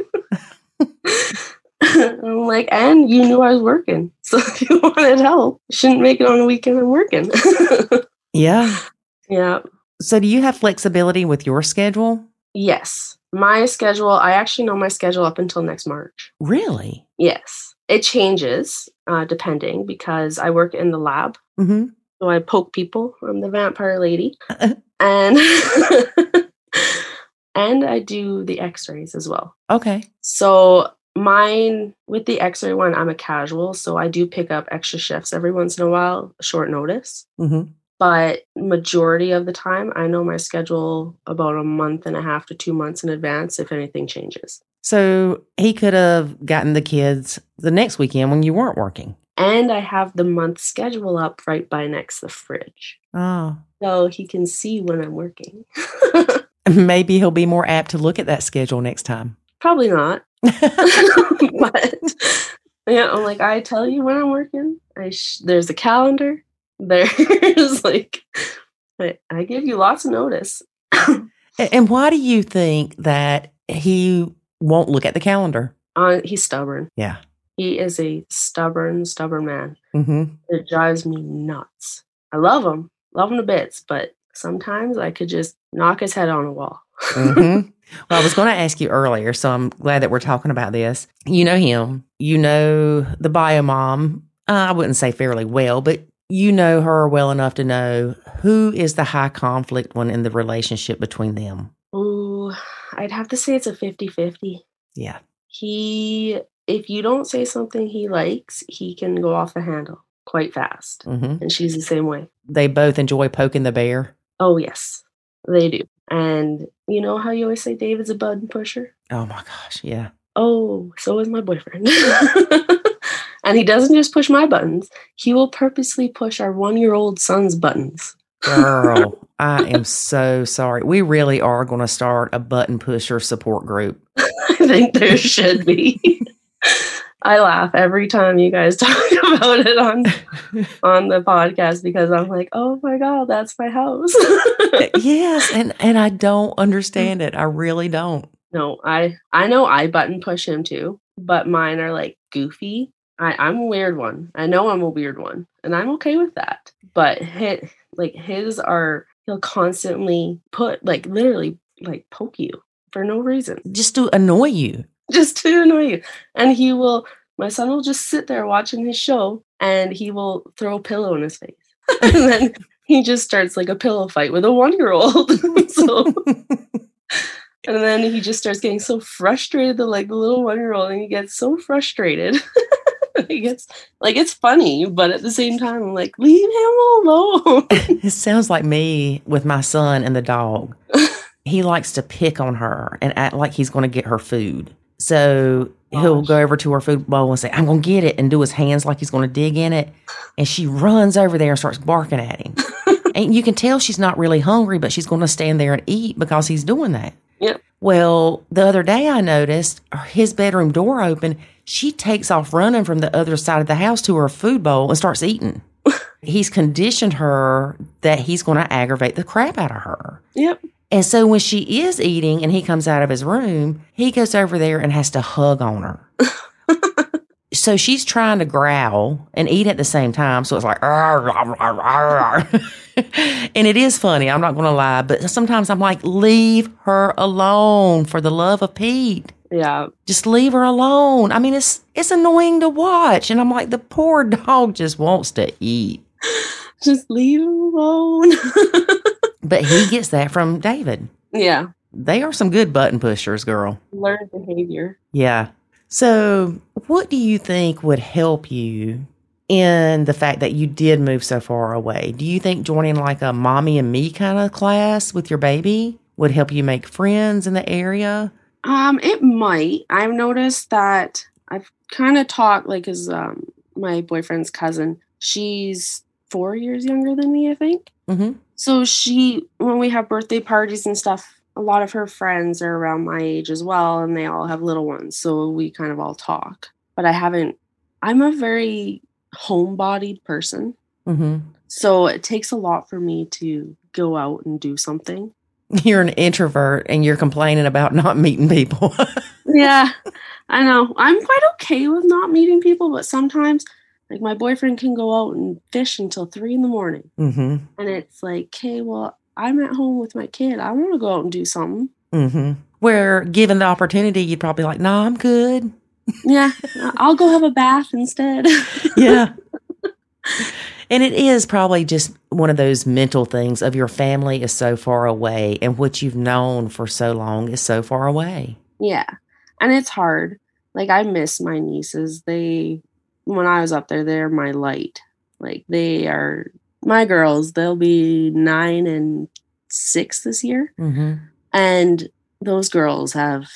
I'm like, and you knew I was working. So if you wanted help, shouldn't make it on a weekend I'm working. Yeah. yeah. So do you have flexibility with your schedule? Yes. My schedule, I actually know my schedule up until next March. Really? Yes. It changes uh, depending because I work in the lab. hmm So I poke people. I'm the vampire lady. and and I do the x-rays as well. Okay. So mine with the X-ray one, I'm a casual, so I do pick up extra shifts every once in a while, short notice. hmm But majority of the time, I know my schedule about a month and a half to two months in advance if anything changes. So he could have gotten the kids the next weekend when you weren't working. And I have the month schedule up right by next to the fridge. Oh. So he can see when I'm working. Maybe he'll be more apt to look at that schedule next time. Probably not. but yeah, I'm like, I tell you when I'm working. I sh- there's a calendar. There's like, I, I give you lots of notice. And why do you think that he won't look at the calendar? Uh, he's stubborn. Yeah. He is a stubborn, stubborn man. hmm It drives me nuts. I love him, love him to bits, but sometimes I could just knock his head on a wall. hmm Well, I was going to ask you earlier, so I'm glad that we're talking about this. You know him. You know the bio mom. Uh, I wouldn't say fairly well, but you know her well enough to know who is the high conflict one in the relationship between them. Ooh, I'd have to say it's a 50 50. Yeah. He, if you don't say something he likes, he can go off the handle quite fast. hmm And she's the same way. They both enjoy poking the bear. Oh, yes, they do. And you know how you always say David's a button pusher? Oh my gosh. Yeah. Oh, so is my boyfriend. and he doesn't just push my buttons, he will purposely push our one year old son's buttons. Girl, I am so sorry. We really are going to start a button pusher support group. I think there should be. I laugh every time you guys talk about it on on the podcast because I'm like, oh my god, that's my house. yes, and and I don't understand mm. it. I really don't. no, I I know I button push him too, but mine are like goofy. I I'm a weird one. I know I'm a weird one, and I'm okay with that. But hit like his are he'll constantly put like literally like poke you for no reason. Just to annoy you. just to annoy you. And he will, my son will just sit there watching his show and he will throw a pillow in his face. and then he just starts like a pillow fight with a one year old. so, and then he just starts getting so frustrated, the like the little one year old, and he gets so frustrated. gets like it's funny, but at the same time, I'm like, leave him alone. It sounds like me with my son and the dog. he likes to pick on her and act like he's going to get her food. So he'll go over to her food bowl and say, I'm going to get it, and do his hands like he's going to dig in it. And she runs over there and starts barking at him. and you can tell she's not really hungry, but she's going to stand there and eat because he's doing that. Yep. Well, the other day I noticed his bedroom door open. She takes off running from the other side of the house to her food bowl and starts eating. he's conditioned her that he's going to aggravate the crap out of her. Yep. And so when she is eating and he comes out of his room, he goes over there and has to hug on her. so she's trying to growl and eat at the same time. So it's like, "Arr, arr, arr, arr." and it is funny. I'm not going to lie, but sometimes I'm like, leave her alone for the love of Pete. Yeah. Just leave her alone. I mean, it's it's annoying to watch, and I'm like, the poor dog just wants to eat. Just leave him alone. But he gets that from David. yeah. They are some good button pushers, girl. Learned behavior. Yeah. So, what do you think would help you in the fact that you did move so far away? Do you think joining like a mommy and me kind of class with your baby would help you make friends in the area? Um, it might. I've noticed that I've kind of talked like as um my boyfriend's cousin. She's four years younger than me, I think. Mm-hmm. So she, when we have birthday parties and stuff, a lot of her friends are around my age as well, and they all have little ones. So we kind of all talk. But I haven't. I'm a very homebodied person, Mm-hmm. so it takes a lot for me to go out and do something. You're an introvert and you're complaining about not meeting people. yeah, I know. I'm quite okay with not meeting people, but sometimes, like, my boyfriend can go out and fish until three in the morning. mm-hmm. And it's like, okay, well, I'm at home with my kid. I want to go out and do something. Mm-hmm. Where given the opportunity, you'd probably like, nah, I'm good. Yeah, I'll go have a bath instead. Yeah. And it is probably just one of those mental things of your family is so far away and what you've known for so long is so far away. yeah. And it's hard. like I miss my nieces. They when I was up there, they're my light. Like they are my girls. They'll be nine and six this year. Mm-hmm. And those girls have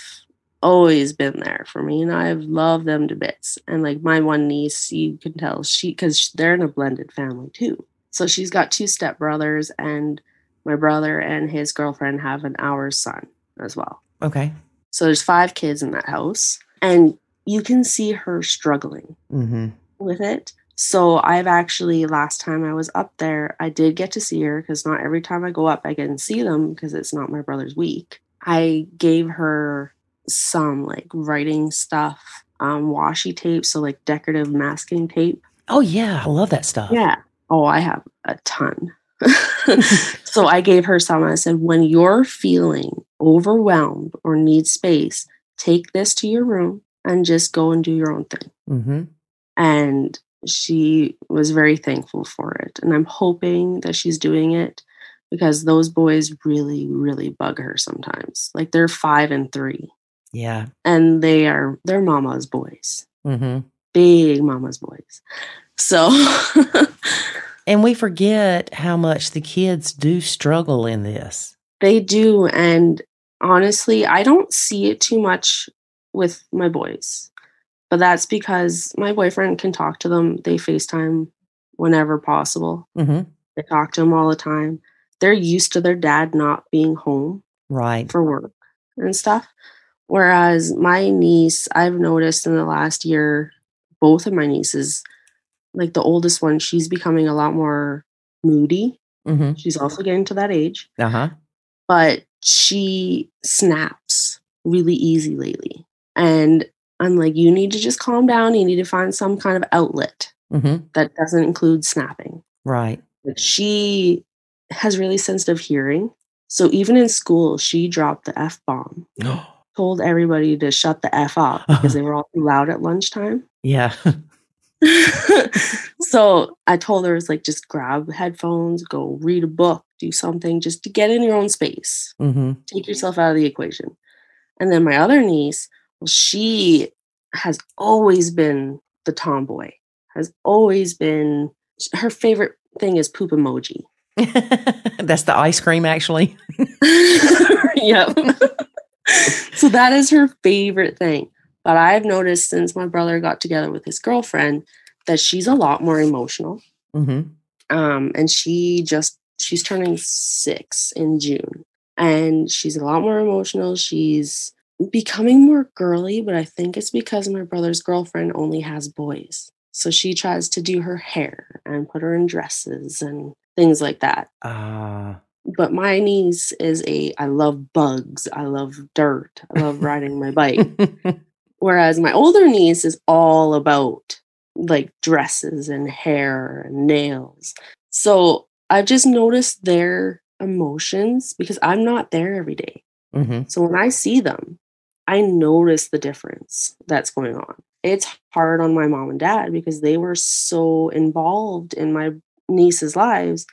always been there for me and I've loved them to bits. And like my one niece, you can tell she because they're in a blended family too. So she's got two stepbrothers and my brother and his girlfriend have an our son as well. Okay. So there's five kids in that house. And you can see her struggling Mm-hmm. with it. So I've actually last time I was up there, I did get to see her because not every time I go up I get to see them because it's not my brother's week. I gave her some like writing stuff, um, washi tape, so like decorative masking tape. Oh yeah, I love that stuff. Yeah. Oh, I have a ton. so I gave her some. I said, when you're feeling overwhelmed or need space, take this to your room and just go and do your own thing. Mm-hmm. And she was very thankful for it. And I'm hoping that she's doing it because those boys really, really bug her sometimes. Like they're five and three, Yeah. and they are they're mama's boys, Mm-hmm. big mama's boys. So And we forget how much the kids do struggle in this. they do. And honestly, I don't see it too much with my boys. But that's because my boyfriend can talk to them. They FaceTime whenever possible. Mm-hmm. They talk to him all the time. They're used to their dad not being home Right. for work and stuff. Whereas my niece, I've noticed in the last year, both of my nieces, like the oldest one, she's becoming a lot more moody. Mm-hmm. She's also getting to that age, Uh huh. but she snaps really easy lately. And I'm like, you need to just calm down. You need to find some kind of outlet Mm-hmm. that doesn't include snapping. Right. Like she has really sensitive hearing. So even in school, she dropped the F bomb, told everybody to shut the F up because they were all too loud at lunchtime. yeah. so I told her, it's like, just grab headphones, go read a book, do something just to get in your own space, mm-hmm. take yourself out of the equation. And then my other niece, well, she has always been the tomboy, has always been her favorite thing is poop emoji. That's the ice cream, actually. yep. so that is her favorite thing. But I've noticed since my brother got together with his girlfriend that she's a lot more emotional. Mm-hmm. Um, and she just she's turning six in June. And she's a lot more emotional. She's becoming more girly, but I think it's because my brother's girlfriend only has boys. So she tries to do her hair and put her in dresses and things like that. Ah. But my niece is a I love bugs, I love dirt, I love riding my bike. Whereas my older niece is all about like dresses and hair and nails. So I've just noticed their emotions because I'm not there every day. mm-hmm. So when I see them, I notice the difference that's going on. It's hard on my mom and dad because they were so involved in my niece's lives.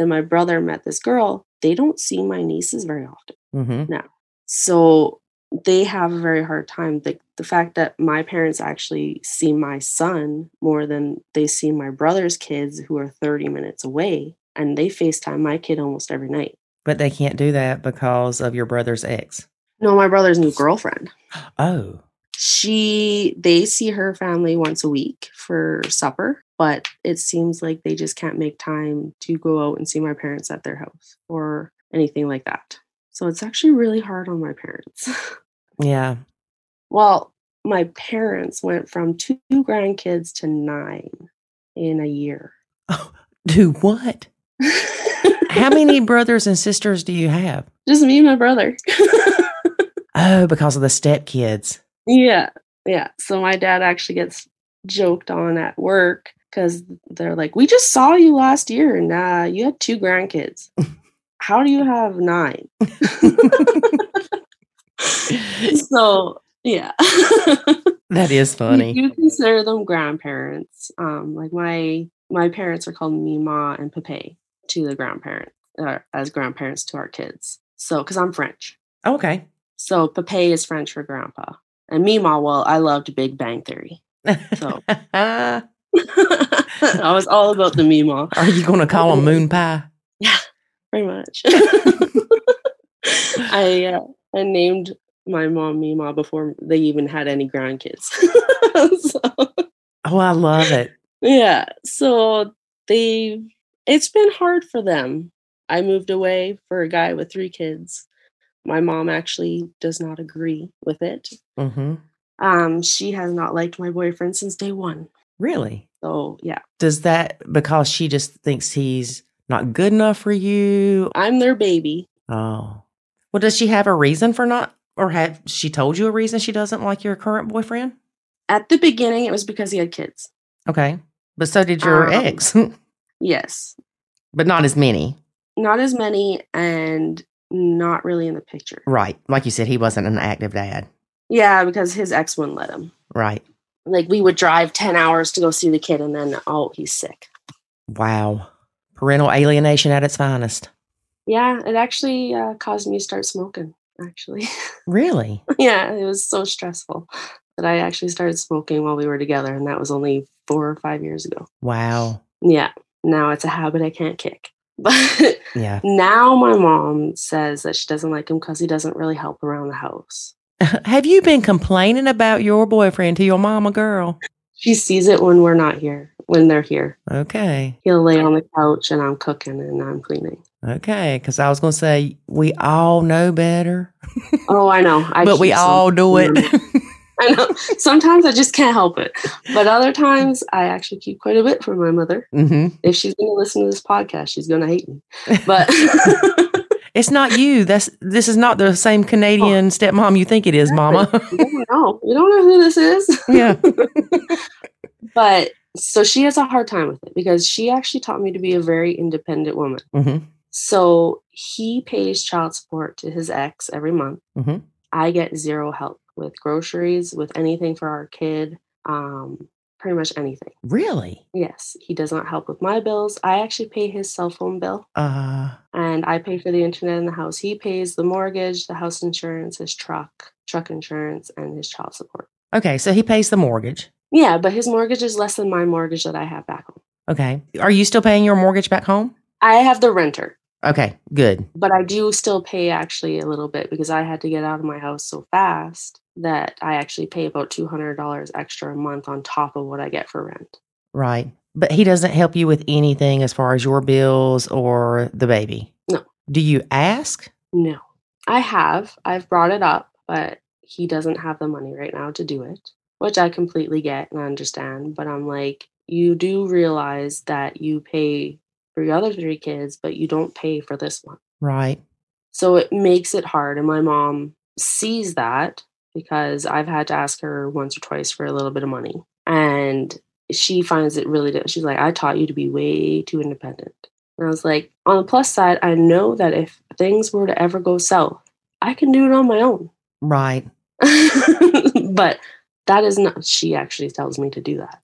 Then my brother met this girl. They don't see my nieces very often. Mm-hmm. So they have a very hard time. The, the fact that my parents actually see my son more than they see my brother's kids who are 30 minutes away, and they FaceTime my kid almost every night. But they can't do that because of your brother's ex. No, my brother's new girlfriend. Oh. she they see her family once a week for supper but it seems like they just can't make time to go out and see my parents at their house or anything like that so it's actually really hard on my parents Yeah. well my parents went from two grandkids to nine in a year oh, Do what? How many brothers and sisters do you have? just me and my brother Oh, because of the stepkids. Yeah, yeah. So my dad actually gets joked on at work because they're like, "We just saw you last year, and uh, you had two grandkids. How do you have nine? so yeah, That is funny. You consider them grandparents. Um, like my my parents are called Meemaw and Pepe to the grandparent uh, as grandparents to our kids. So because I'm French. Okay. So Pepe is French for grandpa, And meanwhile, well, I loved Big Bang Theory. So I was all about the Meemaw, Are you going to call him Moon Pie? Yeah, pretty much. I uh, I named my mom Meemaw before they even had any grandkids. so, Oh, I love it. yeah, so they it's been hard for them. I moved away for a guy with three kids. My mom actually does not agree with it. hmm Um, she has not liked my boyfriend since day one. Really? So yeah, Does that because she just thinks he's not good enough for you? I'm their baby. Oh. Well, does she have a reason for not, or have she told you a reason she doesn't like your current boyfriend? At the beginning, it was because he had kids. Okay. But so did your Um, ex, Yes, but not as many. not as many, and not really in the picture. Right. Like you said, he wasn't an active dad. Yeah, because his ex wouldn't let him. Right. Like we would drive ten hours to go see the kid, and then oh, he's sick. Wow. Parental alienation at its finest. Yeah, it actually uh, caused me to start smoking. Actually, Really? yeah, it was so stressful that I actually started smoking while we were together, and that was only four or five years ago. Wow. Yeah, now it's a habit I can't kick. But Yeah. now my mom says that she doesn't like him because he doesn't really help around the house. Have you been complaining about your boyfriend to your mama girl? She sees it when we're not here, when they're here. Okay. He'll lay on the couch and I'm cooking and I'm cleaning. Okay. Because I was going to say, we all know better, Oh, I know. I but we all do it. something from her. I know. Sometimes I just can't help it. But other times I actually keep quite a bit from my mother. hmm If she's going to listen to this podcast, she's going to hate me. But It's not you. That's this is not the same Canadian stepmom you think it is, Mama. you don't know. You don't know who this is. yeah. But so she has a hard time with it because she actually taught me to be a very independent woman. hmm So he pays child support to his ex every month. Mhm. I get zero help with groceries, with anything for our kid, um, pretty much anything. Really? Yes, he does not help with my bills. I actually pay his cell phone bill Uh. and I pay for the internet in the house. He pays the mortgage, the house insurance, his truck, truck insurance, and his child support. Okay. So he pays the mortgage. Yeah, but his mortgage is less than my mortgage that I have back home. Okay. Are you still paying your mortgage back home? I have the renter. Okay. Good. but I do still pay actually a little bit because I had to get out of my house so fast that I actually pay about two hundred dollars extra a month on top of what I get for rent. Right. But he doesn't help you with anything as far as your bills or the baby. No. Do you ask? No, I have. I've brought it up, but he doesn't have the money right now to do it, which I completely get and understand. But I'm like, you do realize that you pay for your other three kids, but you don't pay for this one. Right. So it makes it hard. And my mom sees that because I've had to ask her once or twice for a little bit of money. And she finds it really, she's like, I taught you to be way too independent. And I was like, on the plus side, I know that if things were to ever go south, I can do it on my own. Right. but that is not, she actually tells me to do that.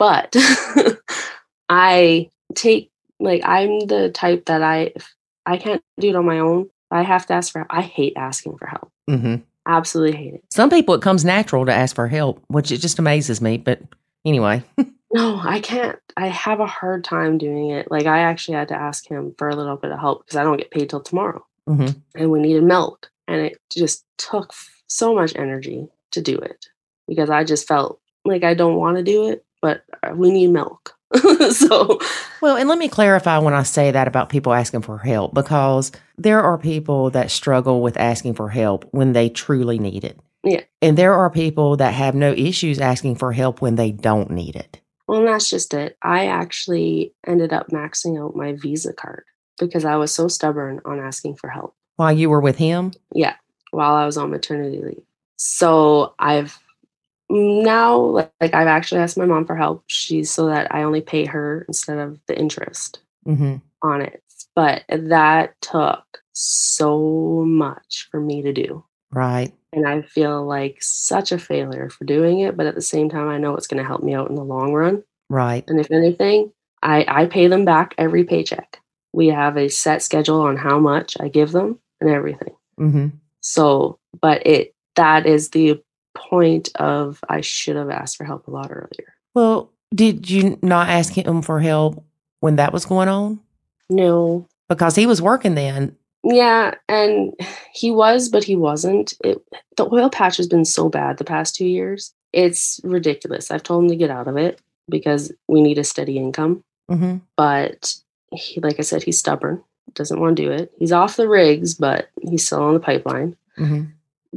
But I take, like, I'm the type that I, if I can't do it on my own, I have to ask for Help. I hate asking for help. hmm Absolutely hate it. Some people, it comes natural to ask for help, which it just amazes me. But anyway, No, I can't. I have a hard time doing it. Like, I actually had to ask him for a little bit of help because I don't get paid till tomorrow. hmm and we needed milk. And it just took f- so much energy to do it because I just felt like I don't want to do it, but uh, we need milk. so, Well, and let me clarify when I say that about people asking for help, because there are people that struggle with asking for help when they truly need it. Yeah. And there are people that have no issues asking for help when they don't need it. well, and that's just it. I actually ended up maxing out my Visa card because I was so stubborn on asking for help. While you were with him, Yeah, while I was on maternity leave. So I've now like, like I've actually asked my mom for help. She's so that I only pay her instead of the interest. hmm on it. But that took so much for me to do. right? And I feel like such a failure for doing it. But at the same time, I know it's going to help me out in the long run. Right. And if anything, I, I pay them back every paycheck. We have a set schedule on how much I give them and everything. hmm So, but it that is the point of I should have asked for help a lot earlier. Well, did you not ask him for help when that was going on? No. Because he was working then. Yeah, and he was, but he wasn't. It, the oil patch has been so bad the past two years. It's ridiculous. I've told him to get out of it because we need a steady income. Mm-hmm. But he, like I said, he's stubborn. Doesn't want to do it. He's off the rigs, but he's still on the pipeline. Mm-hmm.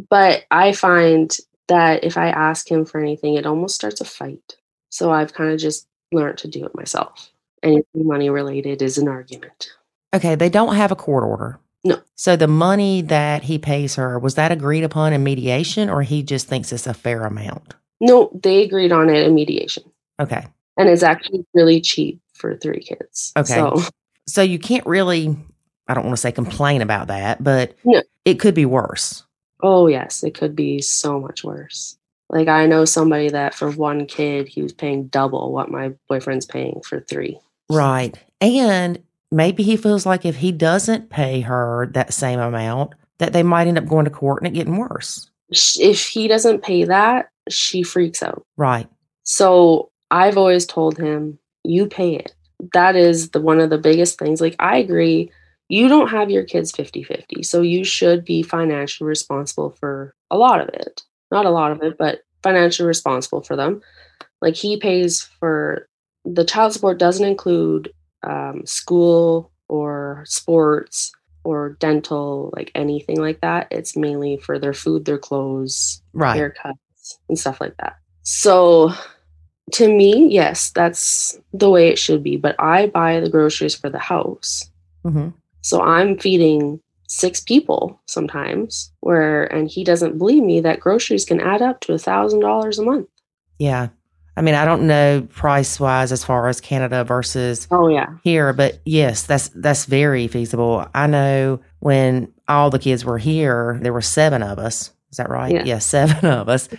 But I find that if I ask him for anything, it almost starts a fight. So I've kind of just learned to do it myself. Anything money related is an argument. Okay, they don't have a court order. No. So the money that he pays her, was that agreed upon in mediation or he just thinks it's a fair amount? No, they agreed on it in mediation. Okay. And it's actually really cheap for three kids. Okay. So So you can't really, I don't want to say complain about that, but No. it could be worse. Oh, yes, it could be so much worse. Like, I know somebody that for one kid, he was paying double what my boyfriend's paying for three. Right. And maybe he feels like if he doesn't pay her that same amount, that they might end up going to court and it getting worse. If he doesn't pay that, she freaks out. Right. So I've always told him, you pay it. That is the one of the biggest things. Like, I agree, you don't have your kids 50 50. So you should be financially responsible for a lot of it. Not a lot of it, but financially responsible for them. Like, he pays for the child support, doesn't include um, school or sports or dental, like anything like that. It's mainly for their food, their clothes, Right. haircuts and stuff like that. So to me, yes, that's the way it should be. But I buy the groceries for the house. hmm So I'm feeding six people sometimes where and he doesn't believe me that groceries can add up to a thousand dollars a month. Yeah. I mean, I don't know price wise as far as Canada versus Oh yeah. here, but yes, that's that's very feasible. I know when all the kids were here, there were seven of us. Is that right? Yeah. Yeah, seven of us.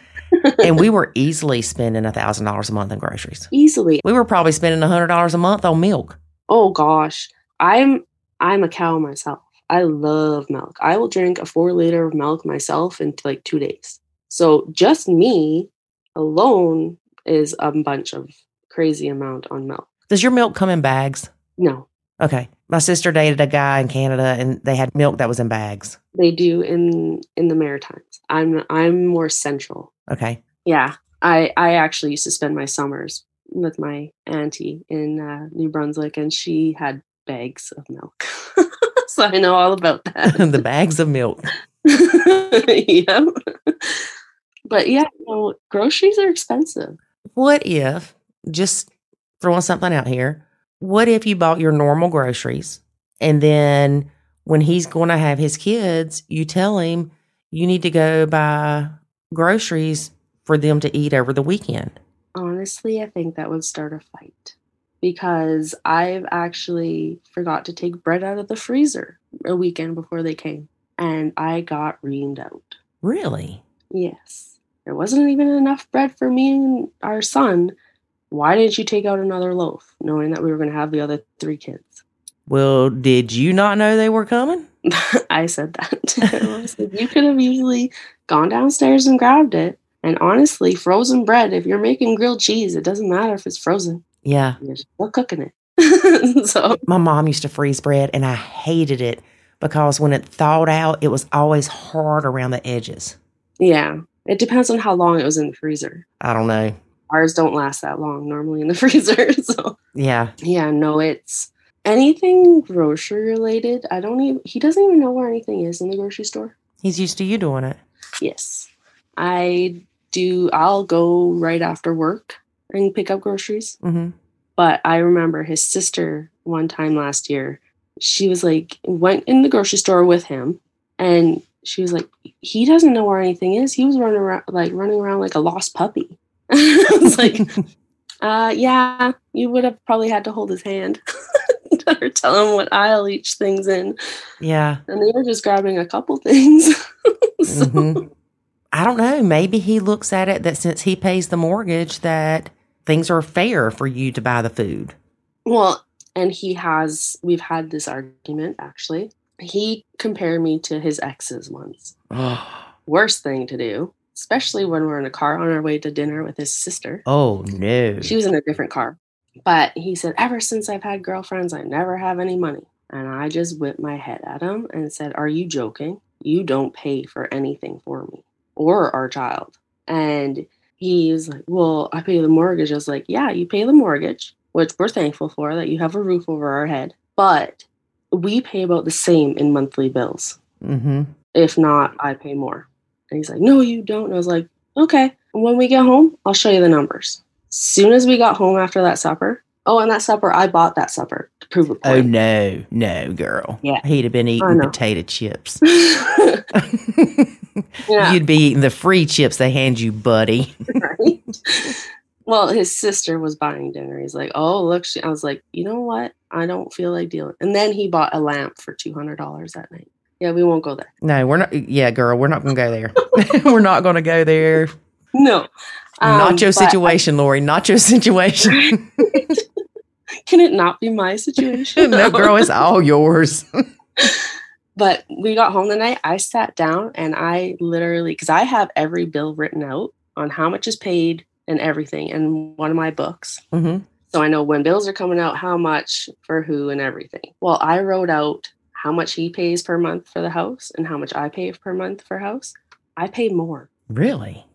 and we were easily spending a thousand dollars a month on groceries. Easily. We were probably spending a hundred dollars a month on milk. Oh gosh. I'm I'm a cow myself. I love milk. I will drink a four liter of milk myself in like two days. So just me alone is a bunch of crazy amount on milk. Does your milk come in bags? No, Okay. My sister dated a guy in Canada and they had milk that was in bags. they do in in the Maritimes. I'm I'm more central. Okay. Yeah, I I actually used to spend my summers with my auntie in uh, New Brunswick, and she had bags of milk, so I know all about that. the bags of milk. yeah, but yeah, no, groceries are expensive. What if, just throwing something out here, what if you bought your normal groceries and then when he's going to have his kids, you tell him you need to go buy groceries for them to eat over the weekend? Honestly, I think that would start a fight because I've actually forgot to take bread out of the freezer a weekend before they came, and I got reamed out. Really? Yes. There wasn't even enough bread for me and our son. Why didn't you take out another loaf, knowing that we were going to have the other three kids? Well, did you not know they were coming? I said that. I said, you could have easily gone downstairs and grabbed it. And honestly, frozen bread, if you're making grilled cheese, it doesn't matter if it's frozen. Yeah. You're still cooking it. so, My mom used to freeze bread and I hated it because when it thawed out, it was always hard around the edges. yeah, it depends on how long it was in the freezer. I don't know. Ours don't last that long normally in the freezer. So, Yeah. Yeah, no, it's anything grocery related. I don't even, he doesn't even know where anything is in the grocery store. He's used to you doing it. Yes. I do, I'll go right after work and pick up groceries. hmm But I remember his sister one time last year, she was like, went in the grocery store with him and she was like, he doesn't know where anything is. He was running around, like running around like a lost puppy. I was like, Uh, yeah, you would have probably had to hold his hand or tell him what aisle each thing's in. yeah. And they were just grabbing a couple things. so, Mhm. I don't know. Maybe he looks at it that since he pays the mortgage, that things are fair for you to buy the food. Well, and he has, we've had this argument actually. He compared me to his exes once. Worst thing to do. especially when we're in a car on our way to dinner with his sister. Oh no. She was in a different car. But he said, Ever since I've had girlfriends, I never have any money. And I just whipped my head at him and said, Are you joking? You don't pay for anything for me or our child. And he's like, Well, I pay the mortgage. I was like, Yeah, you pay the mortgage, which we're thankful for that you have a roof over our head. But we pay about the same in monthly bills. mm-hmm. If not, I pay more. And he's like, No, you don't. And I was like, Okay. When we get home, I'll show you the numbers. Soon as we got home after that supper, oh, and that supper, I bought that supper prove a Oh no, no, girl. Yeah. He'd have been eating potato chips. yeah, You'd be eating the free chips they hand you, buddy. right. Well, his sister was buying dinner. He's like, "Oh, look!" She, I was like, "You know what? I don't feel like dealing." And then he bought a lamp for two hundred dollars that night. Yeah, we won't go there. No, we're not. Yeah, girl, we're not going to go there. we're not going to go there. No, not Um, your but I- situation, Lori. Not your situation. Can it not be my situation? no, girl, it's all yours. But we got home the night. I sat down and I literally, because I have every bill written out on how much is paid and everything in one of my books. hmm So I know when bills are coming out, how much for who and everything. Well, I wrote out how much he pays per month for the house and how much I pay per month for house. I pay more. Really?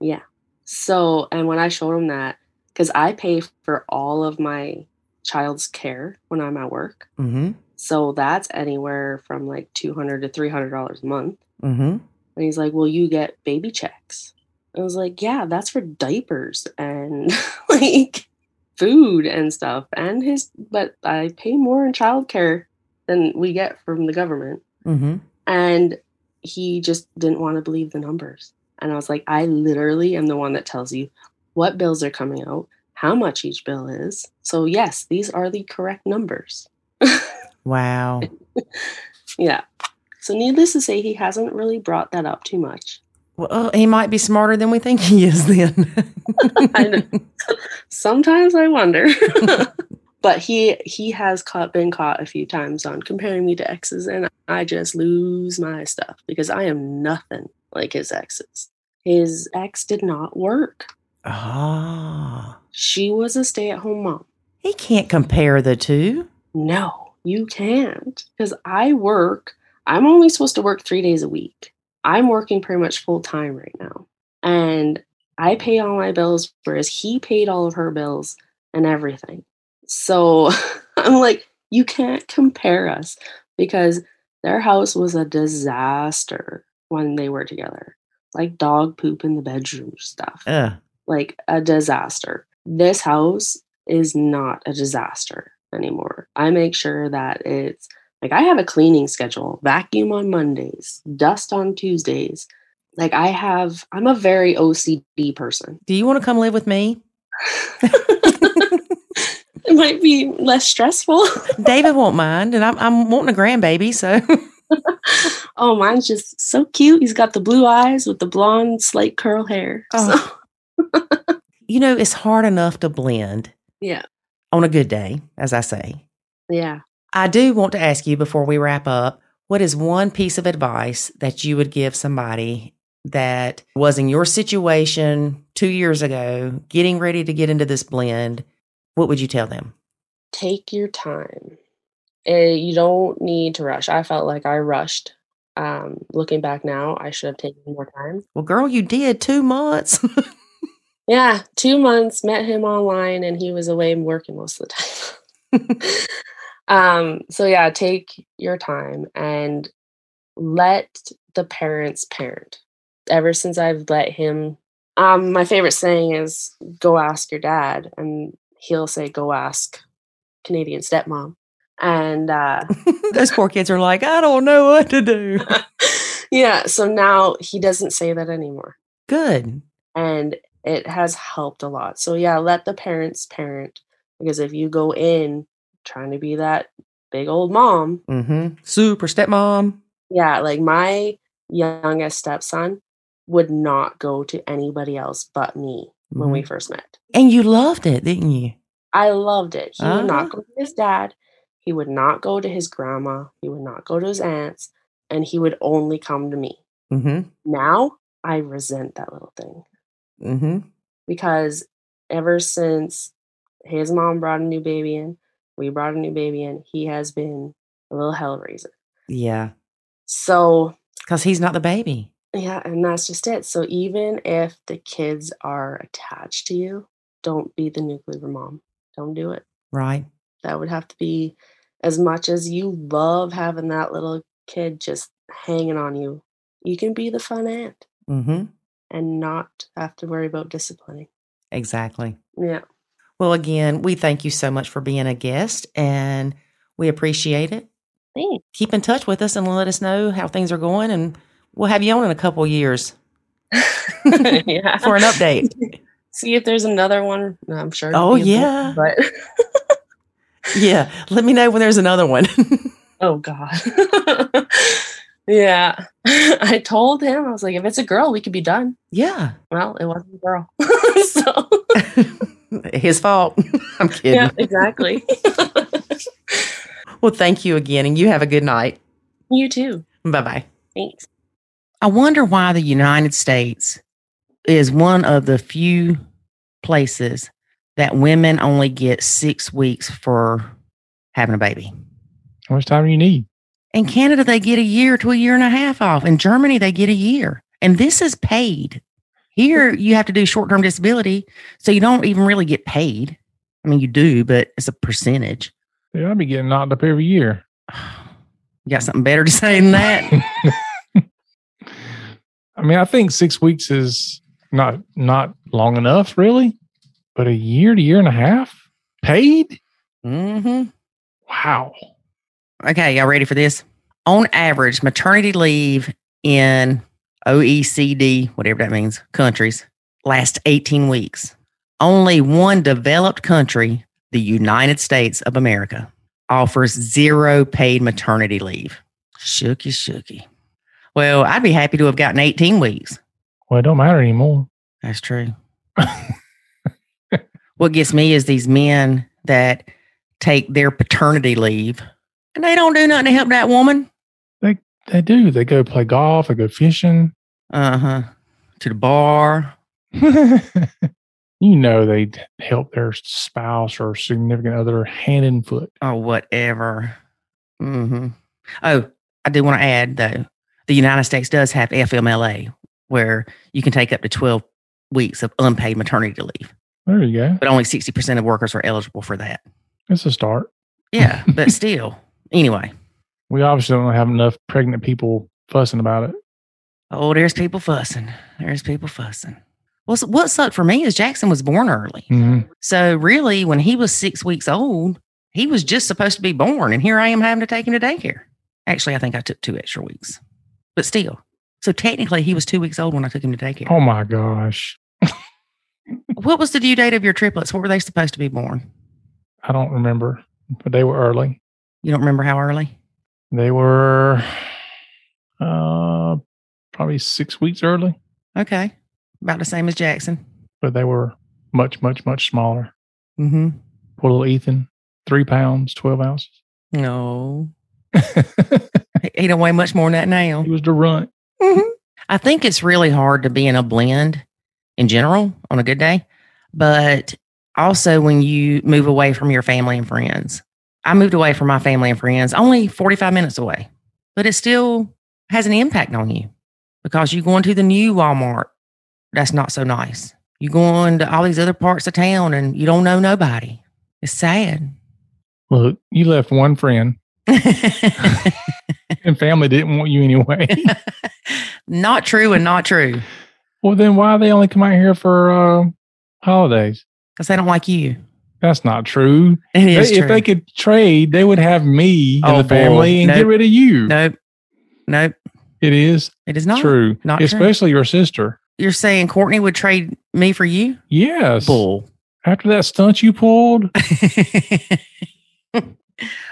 Yeah. So, and when I showed him that, because I pay for all of my child's care when I'm at work. hmm So that's anywhere from like 200 to $300 a month. hmm And he's like, Well, you get baby checks. I was like, Yeah, that's for diapers and like food and stuff. And his, but I pay more in childcare than we get from the government. hmm And he just didn't want to believe the numbers. And I was like, I literally am the one that tells you what bills are coming out, how much each bill is. So, yes, these are the correct numbers. Wow. Yeah. So, needless to say, he hasn't really brought that up too much. Well, he might be smarter than we think he is then. I know. Sometimes I wonder. but he he has caught been caught a few times on comparing me to exes and I just lose my stuff because I am nothing like his exes. His ex did not work. Ah. She was a stay-at-home mom. He can't compare the two. No, you can't. Because I work, I'm only supposed to work three days a week. I'm working pretty much full time right now. And I pay all my bills, whereas he paid all of her bills and everything. So I'm like, you can't compare us because their house was a disaster when they were together. Like dog poop in the bedroom stuff Ugh. like a disaster. This house is not a disaster anymore. I make sure that it's like I have a cleaning schedule, vacuum on Mondays, dust on Tuesdays. Like I have, I'm a very OCD person. Do you want to come live with me? It might be less stressful. David won't mind, and I'm, I'm wanting a grandbaby, so oh, mine's just so cute. He's got the blue eyes with the blonde, slight curl hair. Oh. So, you know it's hard enough to blend yeah, on a good day, as I say. yeah. I do want to ask you before we wrap up what is one piece of advice that you would give somebody that was in your situation two years ago, getting ready to get into this blend? What would you tell them? take your time. Eh, you don't need to rush. I felt like I rushed. Um, looking back now, I should have taken more time. Well, girl, you did two months. Yeah, two months, met him online, and he was away working most of the time. um, so, yeah, take your time and let the parents parent. Ever since I've let him, um, my favorite saying is go ask your dad, and he'll say, go ask Canadian stepmom. And uh, Those poor kids are like, I don't know what to do. yeah, so now he doesn't say that anymore. Good. And it has helped a lot. So, yeah, let the parents parent because if you go in trying to be that big old mom, Mm-hmm. Super stepmom. yeah, like my youngest stepson would not go to anybody else but me when we first met. And you loved it, didn't you? I loved it. He would Ah. not go to his dad. He would not go to his grandma. He would not go to his aunts. And he would only come to me. Mm-hmm. Now I resent that little thing Mm-hmm. because ever since his mom brought a new baby in, we brought a new baby in, he has been a little hell raiser. Yeah. So, Because he's not the baby. yeah, and that's just it. So, even if the kids are attached to you, don't be the nuclear mom. Don't do it. Right. That would have to be as much as you love having that little kid just hanging on you. You can be the fun aunt Mm-hmm. And not have to worry about disciplining. Exactly. Yeah. Well, again, we thank you so much for being a guest and we appreciate it. Thanks. Keep in touch with us and let us know how things are going and we'll have you on in a couple years yeah. for an update. See if there's another one. No, I'm sure. Oh, yeah. But yeah. Let me know when there's another one. oh god. Yeah. I told him I was like, if it's a girl, we could be done. yeah. Well, it wasn't a girl. so His fault. I'm kidding. yeah, exactly. Well, thank you again and you have a good night. you too. Bye bye. Thanks. I wonder why the United States is one of the few places that women only get six weeks for having a baby. How much time do you need? In Canada, they get a year to a year and a half off. In Germany, they get a year. And this is paid. Here, you have to do short term disability. So you don't even really get paid. I mean, you do, but it's a percentage. Yeah, I'd be getting knocked up every year. You got something better to say than that? I mean, I think six weeks is not not long enough, really. But a year to a year and a half paid? Mm-hmm. Wow. Okay, y'all ready for this? On average, maternity leave in OECD, whatever that means, countries, lasts 18 weeks. Only one developed country, the United States of America, offers zero paid maternity leave. Shooky, shooky. Well, I'd be happy to have gotten 18 weeks. Well, it don't matter anymore. That's true. what gets me is these men that take their paternity leave and they don't do nothing to help that woman. They they do. They go play golf. They go fishing. Uh huh. To the bar. you know they help their spouse or significant other hand and foot. or whatever. hmm Oh, I do want to add though, the United States does have FMLA where you can take up to 12 weeks of unpaid maternity leave, There you go. but only 60% of workers are eligible for that. It's a start. Yeah, but still, anyway. We obviously don't have enough pregnant people fussing about it. Oh, there's people fussing. There's people fussing. Well, what sucked for me is Jackson was born early. Mhm. So really, when he was six weeks old, he was just supposed to be born, and here I am having to take him to daycare. Actually, I think I took two extra weeks, but still. So technically, he was two weeks old when I took him to daycare. Oh my gosh. What was the due date of your triplets? What were they supposed to be born? I don't remember, but they were early. You don't remember how early? They were uh, probably six weeks early, Okay, about the same as Jackson. but they were much, much, much smaller. Mm-hmm. Poor little Ethan, three pounds, 12 ounces. No, he don't weigh much more than that now. He was the runt. I think it's really hard to be in a blend in general on a good day, but also when you move away from your family and friends. I moved away from my family and friends only 45 minutes away, but it still has an impact on you because you're going to the new Walmart. That's not so nice. You're going to all these other parts of town and you don't know nobody. It's sad. Look, you left one friend and family didn't want you anyway. not true and not true well, then why they only come out here for uh, holidays? because they don't like you. That's not true. It They- is if they could trade, they would have me Oh, and the oh, family boy. and get rid of you. nope. Nope. It is It is not true, Not true. especially your sister. You're saying Courtney would trade me for you? Yes. Bull. After that stunt you pulled,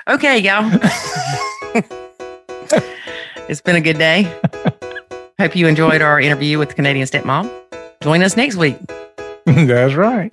okay, y'all. it's been a good day. Hope you enjoyed our interview with the Canadian stepmom. Join us next week that's right.